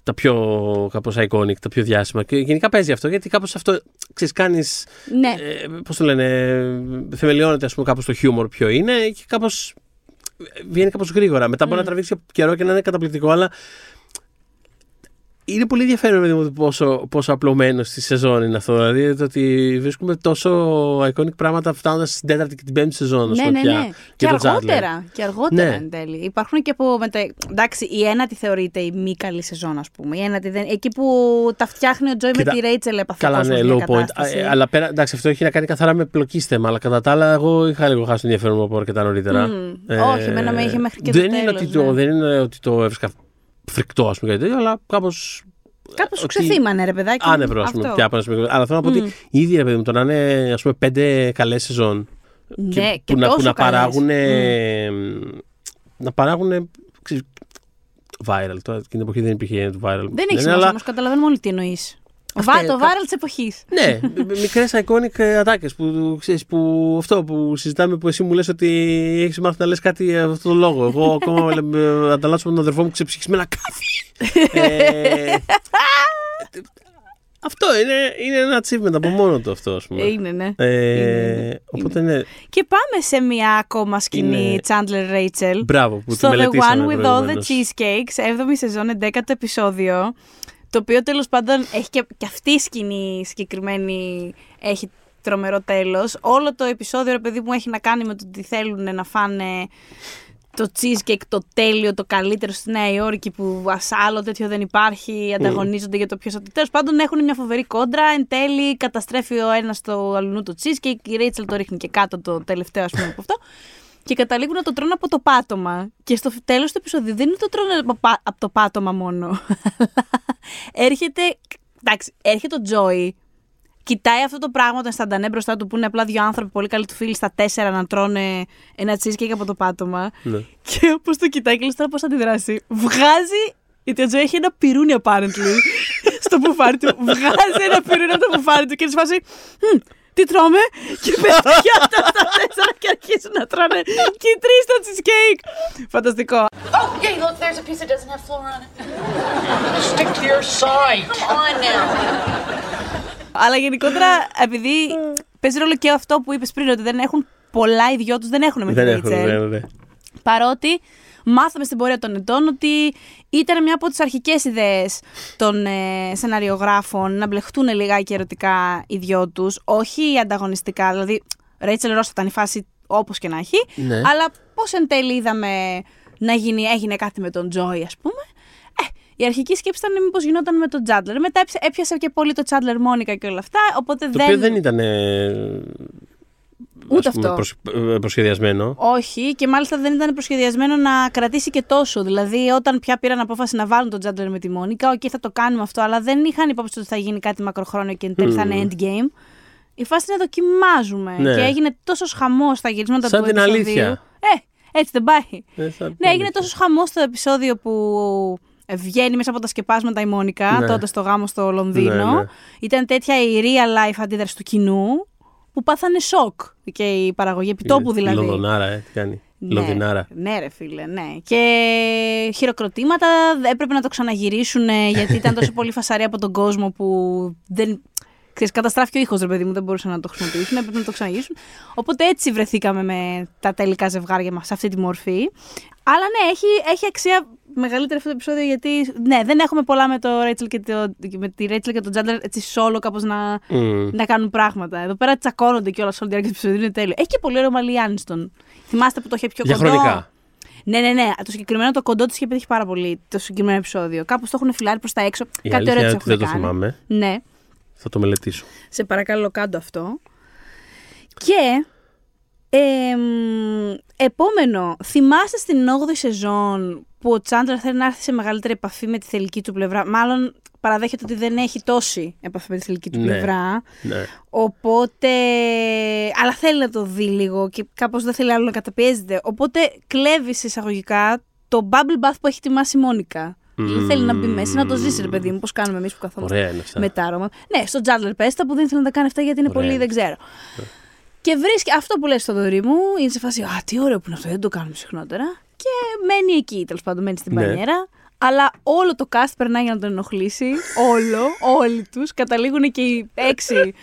C: Τα πιο κάπως iconic, τα πιο διάσημα. Και γενικά παίζει αυτό, γιατί κάπως αυτό, ξέρεις, κάνεις
B: ναι.
C: ε, πώς το λένε, θεμελιώνεται ας πούμε κάπως το χιούμορ ποιο είναι και κάπως ε, βγαίνει κάπως γρήγορα. Μετά μπορεί να τραβήξει καιρό και να είναι καταπληκτικό, αλλά είναι πολύ ενδιαφέρον παιδί μου, πόσο, πόσο απλωμένος στη σεζόν είναι αυτό. Δηλαδή το ότι βρίσκουμε τόσο iconic πράγματα φτάνοντας στην τέταρτη και την πέμπτη σεζόν. ας
B: Ναι,
C: πούμε,
B: ναι,
C: πια,
B: ναι.
C: για
B: Και
C: τον Chandler.
B: αργότερα. Και αργότερα
C: Ναι.
B: εν τέλει. Υπάρχουν και από. Μετα... Εντάξει, η ένατη θεωρείται η μη καλή σεζόν, ας πούμε. Η ένατη δεν... Εκεί που τα φτιάχνει ο Τζόι με
C: Κοίτα,
B: τη Ρέιτσελ επαφή.
C: Καλά, ναι, low point. Α, ε, αλλά πέρα, εντάξει, αυτό έχει να κάνει καθαρά με πλοκή θέμα. Αλλά κατά τα άλλα, εγώ είχα λίγο χάσει το ενδιαφέρον μου από αρκετά νωρίτερα. Ε,
B: Μμ. Όχι, εμένα με είχε μέχρι και το
C: δεν είναι
B: τέλος,
C: ότι το,
B: ναι.
C: Δεν είναι ότι το έβρισκα φρικτό, ας πούμε, κάτι τέτοιο, αλλά κάπως.
B: Κάπως σου ξεθύμανε, ρε παιδάκι.
C: Άνευρο, α πούμε,
B: Αυτό.
C: πια από ένα σημείο. Αλλά θέλω να πω ότι ήδη, ρε παιδί μου, το να είναι ας πούμε, πέντε καλές σεζόν.
B: Ναι,
C: και,
B: και
C: που, να, που
B: τόσο
C: να
B: καλές.
C: παράγουν. Να παράγουν. ξέρεις, viral. Τώρα εκείνη την εποχή δεν υπήρχε το viral.
B: Δεν έχει
C: είναι,
B: σημασία
C: αλλά-
B: όμως, καταλαβαίνουμε όλοι τι εννοείς.
C: Αυτά
B: Βά,
C: είναι
B: το
C: κα-
B: viral της εποχής.
C: Ναι, μικρές iconic ατάκες που, ξέρεις, που αυτό που συζητάμε που εσύ μου λες ότι έχεις μάθει να λες κάτι για αυτό το λόγο. Εγώ ακόμα ε, ανταλλάσσω με τον αδερφό μου ξεψυχισμένα κάθι. ε, αυτό είναι, είναι ένα achievement από μόνο του αυτό, ας πούμε.
B: Είναι, ναι.
C: Ε,
B: Είναι, ναι.
C: οπότε ναι,
B: Και πάμε σε μια ακόμα σκηνή
C: Είναι-
B: Chandler Rachel.
C: μπράβο που
B: στο
C: τη
B: The
C: μελετήσαμε
B: One with All the
C: προηγουμένως.
B: Cheesecakes, 7η σεζόν, 11ο επεισόδιο. Το οποίο τέλος πάντων έχει και, και αυτή η σκηνή συγκεκριμένη έχει τρομερό τέλος. Όλο το επεισόδιο, ρε παιδί μου, έχει να κάνει με το ότι θέλουν να φάνε το cheesecake το τέλειο, το καλύτερο στη Νέα Υόρκη που ας άλλο τέτοιο δεν υπάρχει, ανταγωνίζονται για το ποιος θα το τέλος. Πάντων έχουν μια φοβερή κόντρα. Εν τέλει καταστρέφει ο ένας το αλλού το cheesecake. Η Ρέιτσελ το ρίχνει και κάτω το τελευταίο, ας πούμε, από αυτό. Και καταλήγουν να το τρώνε από το πάτωμα. Και στο τέλος του επεισοδίου δεν είναι το τρώνε από, πα- από το πάτωμα μόνο. έρχεται. Εντάξει, έρχεται ο Τζόι κοιτάει αυτό το πράγμα το αισθαντανέ μπροστά του που είναι απλά δύο άνθρωποι πολύ καλοί του φίλοι στα τέσσερα να τρώνε ένα cheesecake από το πάτωμα.
C: Ναι.
B: Και όπως το κοιτάει και λες τώρα πώς θα αντιδράσει. Βγάζει. Γιατί ο Τζο έχει ένα πυρούνι apparently στο πουφάρι του. Βγάζει ένα πυρούνι από το πουφάρι του και της φάση. «Μμ, Τι τρώμε, και πέφτει για αυτά τα τέσσερα και αρχίζουν να τρώνε και οι τρεις το cheesecake. Φανταστικό.
F: Oh, hey, look, there's a piece that doesn't have flour on it.
H: Stick to your side.
F: Come on now.
B: Αλλά γενικότερα, επειδή παίζει ρόλο και αυτό που είπες πριν, ότι δεν έχουν πολλά οι δυο του, δεν έχουν με
C: Δεν
B: τη
C: έχουν,
B: Rachel.
C: ναι, ναι.
B: Παρότι μάθαμε στην πορεία των ετών ότι ήταν μια από τις αρχικές ιδέες των ε, σεναριογράφων να μπλεχτούν λιγάκι ερωτικά οι δυο τους, όχι ανταγωνιστικά, δηλαδή Ρέιτσελ Ρος ήταν η φάση όπως και να έχει,
C: Ναι.
B: αλλά πώς εν τέλει είδαμε να γίνει, έγινε κάτι με τον Τζόι ας πούμε. Ε, η αρχική σκέψη ήταν μήπως γινόταν με τον Τσάντλερ. Μετά έπιασε- έπιασε και πολύ το Τσάντλερ Μόνικα και όλα αυτά, οπότε
C: Το
B: δεν...
C: οποίο δεν ήταν. ε,
B: Ούτε
C: ας πούμε,
B: αυτό.
C: προσ- ε, προσχεδιασμένο.
B: Όχι, και μάλιστα δεν ήταν προσχεδιασμένο να κρατήσει και τόσο. Δηλαδή, όταν πια πήραν απόφαση να βάλουν τον Τσάντλερ με τη Μόνικα, οκ, θα το κάνουμε αυτό, αλλά δεν είχαν υπόψη ότι θα γίνει κάτι μακροχρόνιο και εν τέλει θα είναι endgame. Η φάση είναι να δοκιμάζουμε.
C: Ναι.
B: Και έγινε τόσος χαμός στα γυρίσματα
C: Σαν
B: του
C: την
B: επεισοδίου.
C: αλήθεια.
B: Ε, έτσι δεν πάει.
C: Ε, σαν
B: Ναι,
C: την
B: έγινε τόσος χαμός στο επεισόδιο που βγαίνει μέσα από τα σκεπάσματα η Μόνικα,
C: Ναι.
B: τότε στο γάμο στο Λονδίνο.
C: Ναι, ναι.
B: Ήταν τέτοια η real life αντίδραση του κοινού που πάθανε σοκ και η παραγωγή επιτόπου δηλαδή.
C: Λονδονάρα, ε, τι κάνει. Λονδινάρα.
B: Ναι, ναι, ρε φίλε, ναι. Και χειροκροτήματα έπρεπε να το ξαναγυρίσουν ε, γιατί ήταν τόσο πολύ φασαρή από τον κόσμο που δεν. Ξέρεις, καταστράφηκε ο ήχος, ρε παιδί μου, δεν μπορούσαν να το χρησιμοποιήσουν, έπρεπε να το ξαναγυρίσουν. Οπότε έτσι βρεθήκαμε με τα τελικά ζευγάρια μας σε αυτή τη μορφή. Αλλά ναι, έχει, έχει αξία μεγαλύτερη αυτό το επεισόδιο γιατί ναι, δεν έχουμε πολλά με, το Rachel και το, με τη Rachel και τον Τζάντλερ έτσι solo κάπως να,
C: Μμ.
B: να κάνουν πράγματα. Εδώ πέρα τσακώνονται κιόλα όλη τη διάρκεια του επεισοδίου, είναι τέλειο. Έχει και πολύ ωραίο μαλλί Άνιστον. Θυμάστε που το είχε πιο κοντό;
C: Διαχρονικά.
B: Ναι, ναι, ναι. Το συγκεκριμένο το κοντό της είχε πετύχει πάρα πολύ το συγκεκριμένο επεισόδιο. Κάπως το έχουν φιλάρει προς τα έξω.
C: Η
B: Κάτι
C: αλήθεια
B: ωραίο
C: είναι
B: της
C: ότι δεν
B: έχουν
C: το
B: κάνει.
C: θυμάμαι.
B: Ναι.
C: Θα το μελετήσω.
B: Σε παρακαλώ, κάντο αυτό. Και εμ, επόμενο, θυμάστε στην 8η σεζόν που ο Τσάντλερ θέλει να έρθει σε μεγαλύτερη επαφή με τη θελική του πλευρά; Μάλλον παραδέχεται ότι δεν έχει τόση επαφή με τη θελική του
C: Ναι.
B: πλευρά.
C: Ναι.
B: Οπότε. Αλλά θέλει να το δει λίγο και κάπως δεν θέλει άλλο να καταπιέζεται. Οπότε κλέβει σε εισαγωγικά το bubble bath που έχει ετοιμάσει η Μόνικα. Δεν θέλει να μπει μέσα, να το ζήσει, ρε παιδί μου, πώς κάνουμε εμείς που καθόμαστε
C: Ωραία είναι αυτά.
B: με τα άρωμα. Ναι, στο Τζάντλερ Πέστα που δεν ήθελε να τα κάνει αυτά γιατί είναι
C: Ωραία
B: πολύ,
C: είναι.
B: δεν ξέρω. Και βρίσκει αυτό που λέει στο δωρή μου, είναι σε φάση Α, τι ωραίο που είναι αυτό, δεν το κάνουμε συχνότερα. Και μένει εκεί, τέλος πάντων, μένει στην
C: Ναι.
B: πανιέρα. Αλλά όλο το cast περνάει για να τον ενοχλήσει. Όλο, όλοι τους. Καταλήγουν και οι έξι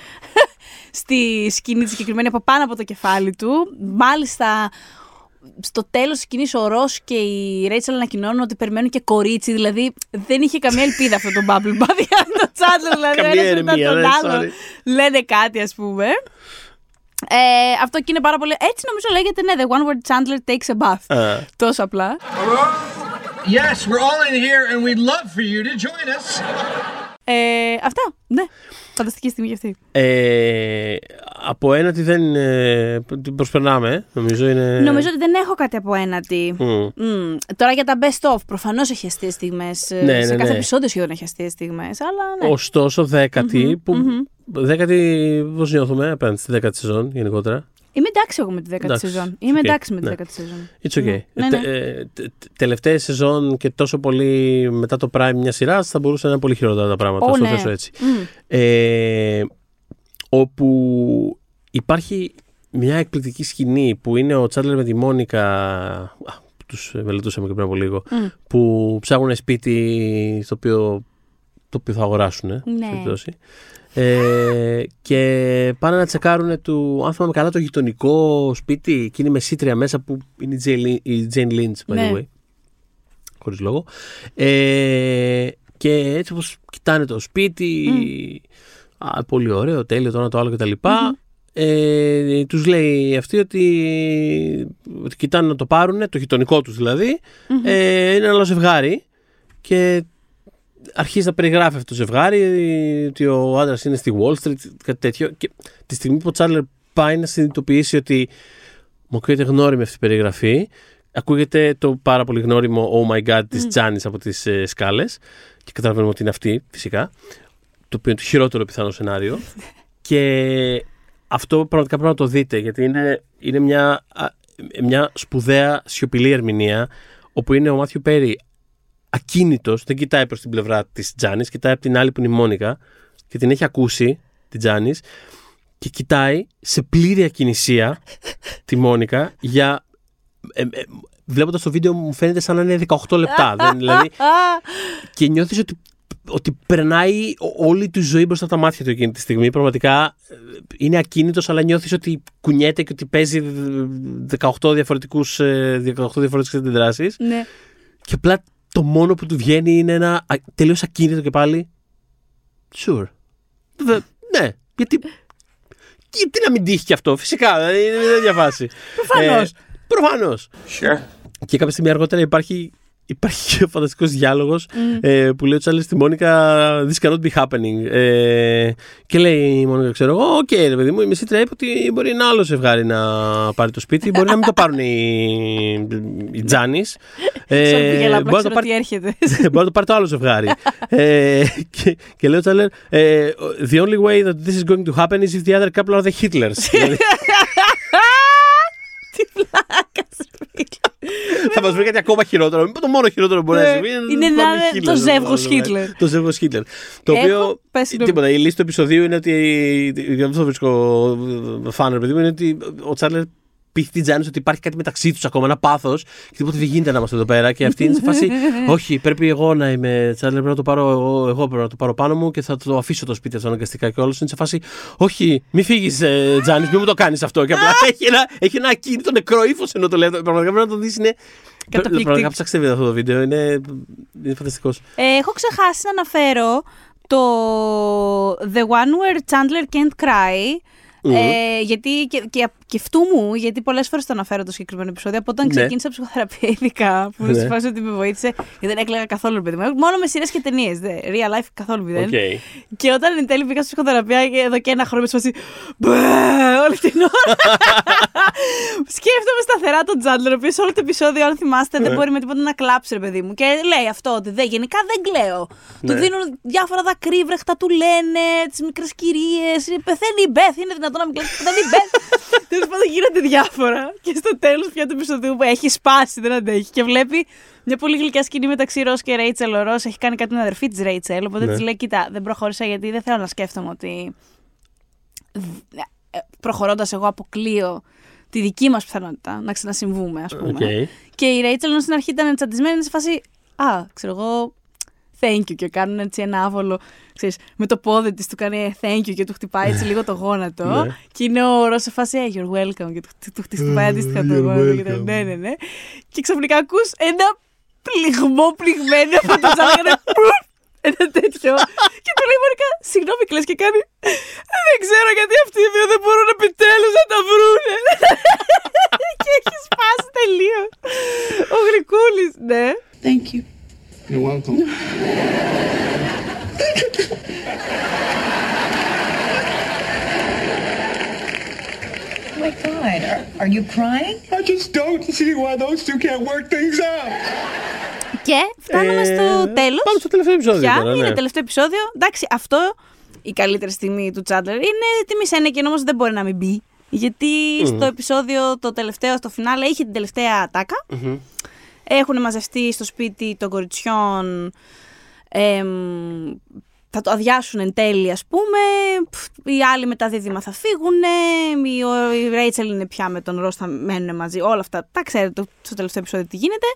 B: στη σκηνή της συγκεκριμένη από πάνω από το κεφάλι του. Μάλιστα, στο τέλος της σκηνής ο Ρος και η Ρέιτσελ ανακοινώνουν ότι περιμένουν και κορίτσι. Δηλαδή δεν είχε καμία ελπίδα αυτό το bubble bath για το Chandler. Δηλαδή
C: Καμία
B: ένας μετά
C: ηρεμία,
B: τον
C: ναι,
B: άλλο
C: sorry.
B: λένε κάτι ας πούμε. Ε, αυτό και είναι πάρα πολύ. Έτσι νομίζω λέγεται, ναι, The One Where Chandler takes a bath.
C: Α.
B: Τόσο απλά.
H: Yes, we're all in here and we'd love for you to join us.
B: Ε, αυτά, ναι. Φανταστική στιγμή και αυτή.
C: Ε, από ένα τι δεν ε, την προσπερνάμε, ε. νομίζω είναι.
B: Νομίζω ότι δεν έχω κάτι από ένατη.
C: Μμ.
B: Μμ. Τώρα για τα best of, προφανώς έχει αστείες στιγμές.
C: Ναι,
B: σε
C: ναι,
B: κάθε
C: ναι.
B: επεισόδιο σχεδόν έχει αστείες στιγμές. Αλλά ναι.
C: Ωστόσο, δέκατη, που. Δέκατη, πώς νιώθουμε απέναντι στη δέκατη σεζόν γενικότερα;
B: Είμαι εντάξει εγώ με τη δέκατη
C: Εντάξει,
B: σεζόν. Είμαι
C: οκ,
B: εντάξει με τη
C: ναι.
B: δέκατη σεζόν.
C: It's okay.
B: Ναι,
C: Τε-
B: ναι.
C: ε, τε- τε- τελευταία σεζόν και τόσο πολύ μετά το prime μια σειρά θα μπορούσαν να είναι πολύ χειρότερα τα πράγματα.
B: Ω,
C: ας το
B: ναι.
C: θέσω έτσι.
B: Μμ.
C: Ε, όπου υπάρχει μια εκπληκτική σκηνή που είναι ο Τσάντλερ με τη Μόνικα. α, που τους μελετούσαμε και πριν από λίγο.
B: Μμ.
C: Που ψάχνουν ένα σπίτι στο οποίο, το οποίο θα αγοράσουν. Ε,
B: Ναι.
C: Σε περιπτώσει. Ε, και πάνε να τσεκάρουν του, αν θυμάμαι καλά, το γειτονικό σπίτι. Εκείνη με σύτρια μέσα που είναι η Jane, η Jane Lynch, by the
B: Ναι.
C: way. Χωρίς λόγο. Ε, και έτσι όπως κοιτάνε το σπίτι, α, πολύ ωραίο, τέλειο, το ένα το άλλο κτλ. Ε, τους λέει αυτή ότι, ότι κοιτάνε να το πάρουν, το γειτονικό τους δηλαδη ε, είναι ένα άλλο ζευγάρι και αρχίζει να περιγράφει αυτό το ζευγάρι ότι ο άντρας είναι στη Wall Street, κάτι τέτοιο. Και τη στιγμή που ο Τσάρλερ πάει να συνειδητοποιήσει ότι μου ακούγεται γνώριμη αυτή η περιγραφή, ακούγεται το πάρα πολύ γνώριμο Oh my God της Τζάνης από τις ε, σκάλες και καταλαβαίνουμε ότι είναι αυτή φυσικά, το οποίο είναι το χειρότερο πιθανό σενάριο. Και αυτό πραγματικά πρέπει να το δείτε, γιατί είναι, είναι μια, α, μια σπουδαία σιωπηλή ερμηνεία, όπου είναι ο Μάθιου Πέρι ακίνητος, δεν κοιτάει προς την πλευρά της Τζάνης, κοιτάει από την άλλη που είναι η Μόνικα και την έχει ακούσει, την Τζάνης, και κοιτάει σε πλήρη ακινησία τη Μόνικα για... Ε, ε, Βλέποντας το βίντεο μου φαίνεται σαν να είναι 18 λεπτά. δεν, δηλαδή, και νιώθεις ότι, ότι περνάει όλη τη ζωή μπροστά από τα μάτια του εκείνη τη στιγμή. Πραγματικά ε, είναι ακίνητος αλλά νιώθεις ότι κουνιέται και ότι παίζει 18 διαφορετικούς, ε, 18 διαφορετικές αντιδράσεις.
B: Ναι.
C: Και απλά το μόνο που του βγαίνει είναι ένα α- τελείως ακίνητο και πάλι. Sure. Βε- ναι, γιατί. Γιατί να μην τύχει και αυτό, φυσικά. δηλαδή, Είναι μια τέτοια φάση.
B: Προφανώς.
C: Ε, Προφανώς.
I: Sure.
C: Και κάποια στιγμή αργότερα υπάρχει, υπάρχει και ο φανταστικός διάλογος ε, που λέει ο Τσάρλι στη Μόνικα This cannot be happening. Ε, και λέει η Μόνικα, ξέρω εγώ, Οκ, ρε παιδί μου, η μεσίτρια είπε ότι μπορεί ένα άλλο ζευγάρι να πάρει το σπίτι, μπορεί να μην το πάρουν η, η Τζάνις.
B: Σαν πήγε
C: μπορεί, να το πάρει,
B: τι έρχεται.
C: μπορεί να το πάρει το άλλο ζευγάρι. ε, και, και λέει ο Τσάντλερ, ε, The only way that this is going to happen is if the other couple are the Hitlers. Δηλαδή,
B: Τι πλάκα σου
C: θα μας βρει κάτι ακόμα χειρότερο. Μην πω το μόνο χειρότερο που μπορεί να
B: Ναι.
C: συμβεί.
B: Είναι
C: το
B: να
C: πάρουν
B: είναι
C: Hitler,
B: το
C: να
B: ζεύγος
C: βάλουμε.
B: Hitler.
C: Το ζεύγος Χίτλερ. Το
B: Έχω-
C: οποίο.
B: πες, συγγνώμη.
C: Τίποτα. Η λύση του επεισοδίου είναι ότι. Για αυτό το βρίσκω φάνερ, παιδί μου, είναι ότι ο Τσάρλερ πείθει την Τζάνη ότι υπάρχει κάτι μεταξύ τους ακόμα, ένα πάθος. Και τίποτα δεν γίνεται να είμαστε εδώ πέρα. Και αυτή είναι σε φάση. Όχι, πρέπει εγώ να είμαι Τσάρλερ, πρέπει να το πάρω εγώ, εγώ πρέπει να το πάρω πάνω μου και θα το αφήσω το σπίτι αυτό αναγκαστικά. Και όλος είναι σε φάση. Όχι, μη φύγεις, Τζάνη, μην μου το κάνεις αυτό. Και απλά έχει ένα, έχει ένα ακίνητο νεκρό ύφος ενώ το λέω. Πραγματικά πρέπει να το δεις. Είναι.
B: Καταπληκτικό.
C: Πραγματικά ψάξτε να δείτε αυτό το βίντεο. Είναι, είναι φανταστικός.
B: Ε, έχω ξεχάσει να αναφέρω το The One Where Chandler Can't Cry. Ε, γιατί και, και, και αυτού μου, γιατί πολλές φορές το αναφέρω το συγκεκριμένο επεισόδιο. Από όταν
C: Ναι.
B: ξεκίνησα ψυχοθεραπεία, ειδικά που
C: Ναι.
B: ναι. φάση ότι με βοήθησε, γιατί δεν έκλαιγα καθόλου, παιδί μου. Μόνο με σειρές και ταινίες. Real life καθόλου μηδέν.
C: Οκ.
B: Και όταν εν τέλει πήγα στη ψυχοθεραπεία και εδώ και ένα χρόνο με στη φάση. Μπε, όλη την ώρα. Σκέφτομαι σταθερά τον Τσάντλερ, ο οποίος όλο το επεισόδιο, αν θυμάστε,
C: Ναι.
B: δεν μπορεί με τίποτα να κλάψει, ρε παιδί μου. Και λέει αυτό, ότι δεν, γενικά δεν κλαίω. Του
C: Ναι.
B: δίνουν διάφορα δακρύβρεχτα, του λένε τις μικρές κυρίες. Πεθαίνει η Μπεθ, είναι δυνατόν να μην κλάψεις. Πεθαίνει η Μπεθ. Τέλος πάντων γίνονται διάφορα. Και στο τέλος πια του επεισοδίου που έχει σπάσει, δεν αντέχει. Και βλέπει μια πολύ γλυκιά σκηνή μεταξύ Ρος και Ρέιτσελ. Ο Ρος έχει κάνει κάτι με την αδερφή της Ρέιτσελ. Οπότε
C: Ναι.
B: της λέει: Κοίτα, δεν προχώρησα γιατί δεν θέλω να σκέφτομαι ότι προχωρώντας εγώ αποκλείω τη δική μας πιθανότητα να ξανασυμβούμε, ας πούμε.
C: Οκ.
B: Και η Ρέιτσελ, ενώ στην αρχή ήταν εντσαντισμένη, είναι σε φάση. Α, ξέρω εγώ. Thank you. Και κάνουν έτσι ένα άβολο. Ξέρεις, με το πόδι της του κάνει thank you και του χτυπάει έτσι λίγο το γόνατο.
C: Ναι.
B: και είναι ο Ρο σε φάση hey, you're welcome. Και του, του, του χτυπάει αντίστοιχα το γόνατο. Και το, ναι, ναι, ναι. Και ξαφνικά ακούς ένα πληγμό πληγμένο από το τζάγκα. Ένα τέτοιο. και του λέει Μόνικα, συγγνώμη, κλαις και κάνει. Δεν ξέρω γιατί αυτοί οι δύο δεν μπορούν επιτέλους να τα βρούνε. και έχει σπάσει τελείως. Ο Γρικούλη, ναι.
G: Thank you.
E: You're welcome.
J: Oh my God, are, are you crying?
E: I just don't see why those two can't work things out.
B: Και φτάνουμε
C: Ε,
B: στο τέλος.
C: Πάμε στο τελευταίο επεισόδιο.
B: Πια
C: τώρα,
B: είναι
C: ναι.
B: το τελευταίο επεισόδιο; Εντάξει, αυτό η καλύτερη στιγμή του Τσάντλερ είναι τιμή Σένεκεν όμως δεν μπορεί να μην μπει. Γιατί στο επεισόδιο το τελευταίο, στο φινάλε, είχε την τελευταία ατάκα. Έχουν μαζευτεί στο σπίτι των κοριτσιών. Εμ, θα το αδειάσουν εν τέλει, ας πούμε. Πφ, Οι άλλοι με τα δίδυμα θα φύγουν. Η, ο- η Ρέιτσελ είναι πια με τον Ρος, θα μένουν μαζί. Όλα αυτά τα ξέρετε το, στο τελευταίο επεισόδιο τι γίνεται.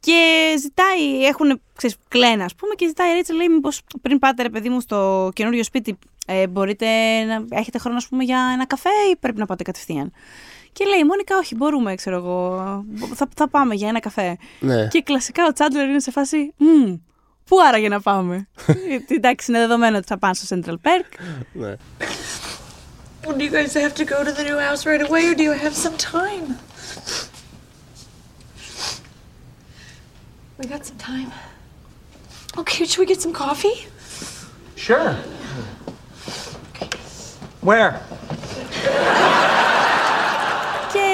B: Και ζητάει, έχουν, ξέρεις, κλένα ας πούμε και ζητάει η Ρέιτσελ, λέει μήπως πριν πάτε ρε παιδί μου στο καινούριο σπίτι ε, μπορείτε να έχετε χρόνο ας πούμε για ένα καφέ ή πρέπει να πάτε κατευθείαν; Και λέει η Μόνικα, όχι, μπορούμε, ξέρω εγώ. Θα, θα πάμε για ένα καφέ.
C: Ναι.
B: Και κλασικά ο Τσάντλερ είναι σε φάση. «Μμμ, Πού άραγε να πάμε. Γιατί εντάξει, είναι δεδομένο ότι θα πάνε στο Central Park.
C: ναι.
G: Well, do you guys have to go to the new house right away, or do you have some time? We got some time. Okay, should we get some coffee?
D: Sure. Where?
B: Και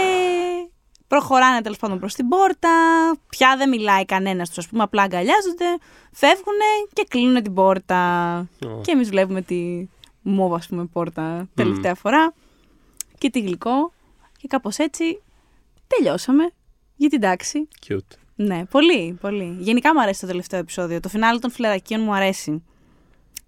B: προχωράνε τέλος πάντων προς την πόρτα. Πια δεν μιλάει κανένας τους, ας πούμε, απλά αγκαλιάζονται, φεύγουν και κλείνουν την πόρτα. Και εμείς βλέπουμε τη μόβ, ας πούμε, πόρτα τελευταία φορά. Και τι γλυκό. Και κάπως έτσι τελειώσαμε για την τάξη.
C: Cute.
B: Ναι, πολύ, πολύ. Γενικά μου αρέσει το τελευταίο επεισόδιο. Το φινάλι των φλερακίων μου αρέσει.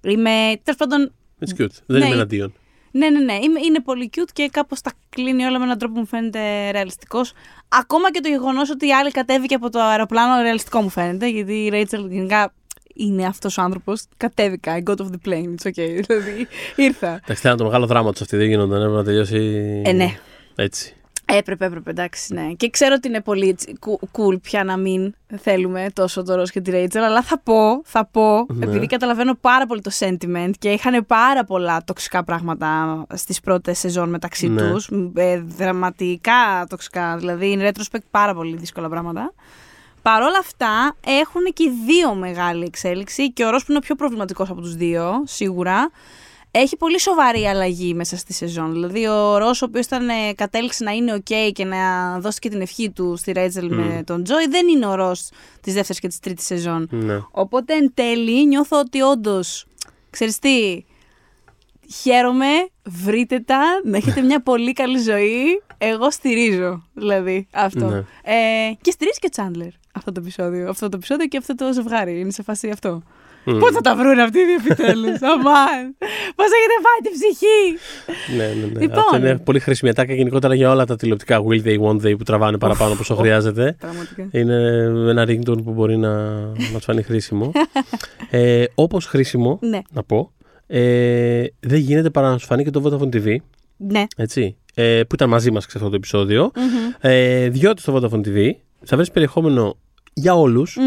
B: Είμαι, τέλος πάντων,
C: It's cute. Δεν
B: Ναι,
C: είμαι εναντίον.
B: Ναι, ναι, ναι. Είμαι, είναι πολύ cute και κάπως τα κλείνει όλα με έναν τρόπο που μου φαίνεται ρεαλιστικός. Ακόμα και το γεγονός ότι η άλλη κατέβηκε από το αεροπλάνο ρεαλιστικό μου φαίνεται, γιατί η Rachel γενικά είναι αυτός ο άνθρωπος. Κατέβηκα, I got off the plane, it's okay. Δηλαδή, ήρθα.
C: Εντάξει, ήταν το μεγάλο δράμα τους αυτή, δεν γίνονταν. Έπρεπε να τελειώσει.
B: Ε, ναι.
C: Έτσι.
B: Έπρεπε, έπρεπε, εντάξει, ναι. Και ξέρω ότι είναι πολύ έτσι κου- cool πια να μην θέλουμε τόσο το Ross και τη Rachel, αλλά θα πω, θα πω,
C: Ναι.
B: επειδή καταλαβαίνω πάρα πολύ το sentiment και είχαν πάρα πολλά τοξικά πράγματα στις πρώτες σεζόν μεταξύ
C: Ναι.
B: τους, ε, δραματικά τοξικά, δηλαδή in retrospect πάρα πολύ δύσκολα πράγματα. Παρ' όλα αυτά έχουν και οι δύο μεγάλη εξέλιξη και ο Ρος που είναι ο πιο προβληματικός από τους δύο, σίγουρα, έχει πολύ σοβαρή αλλαγή μέσα στη σεζόν. Δηλαδή ο Ρος ο οποίος ήταν, ε, κατέληξε να είναι ok και να δώσει και την ευχή του στη Ρέτζελ με τον Τζόι, δεν είναι ο Ρος της δεύτερης και της τρίτης σεζόν.
C: Ναι.
B: Οπότε εν τέλει νιώθω ότι όντως, ξέρεις τι, χαίρομαι, βρείτε τα, να έχετε μια πολύ καλή ζωή. Εγώ στηρίζω, δηλαδή, αυτό.
C: Ναι.
B: Ε, και στηρίζει και Τσάντλερ αυτό το επεισόδιο. Αυτό το επεισόδιο και αυτό το ζευγάρι. Είναι σε φάση αυτό.
C: Μμ.
B: Πού θα τα βρουν αυτοί οι δύο επιτέλου. Αμάν! Πώς έχετε φάει την ψυχή!
C: Ναι, ναι, ναι.
B: Λοιπόν.
C: Αυτό είναι πολύ χρήσιμη ατάκα γενικότερα για όλα τα τηλεοπτικά will they, won't they που τραβάνε παραπάνω από όσο χρειάζεται.
B: Πραγματικά.
C: Είναι ένα ringtone που μπορεί να μα φανεί χρήσιμο. ε, Όπως χρήσιμο,
B: Ναι.
C: να πω, ε, δεν γίνεται παρά να σου φανεί και το Vodafone TV.
B: Ναι.
C: Έτσι, ε, που ήταν μαζί μας σε αυτό το επεισόδιο. Ε, διότι στο Vodafone TV θα βρεις περιεχόμενο για όλους,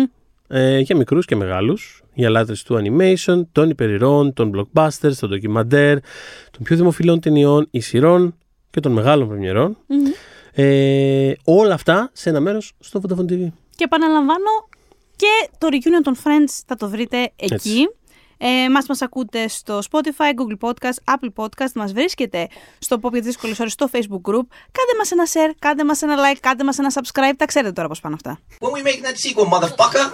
C: ε, για μικρούς και μεγάλους, για λάτρες του animation, των υπερηρών, των blockbusters, των ντοκιμαντέρ, των πιο δημοφιλών ταινιών, ισηρών και των μεγάλων πρεμιερών. Ε, όλα αυτά σε ένα μέρος στο Vodafone TV.
B: Και επαναλαμβάνω και το reunion των Friends θα το βρείτε εκεί.
C: Έτσι.
B: Ε, μας μας ακούτε στο Spotify, Google Podcast, Apple Podcast, μας βρίσκετε στο Pop για τις δύσκολες ώρες στο Facebook group. Κάντε μας ένα share, κάντε μας ένα like, κάντε μας ένα subscribe, τα ξέρετε τώρα πώς πάνε αυτά.
K: When we making that sequel, motherfucker?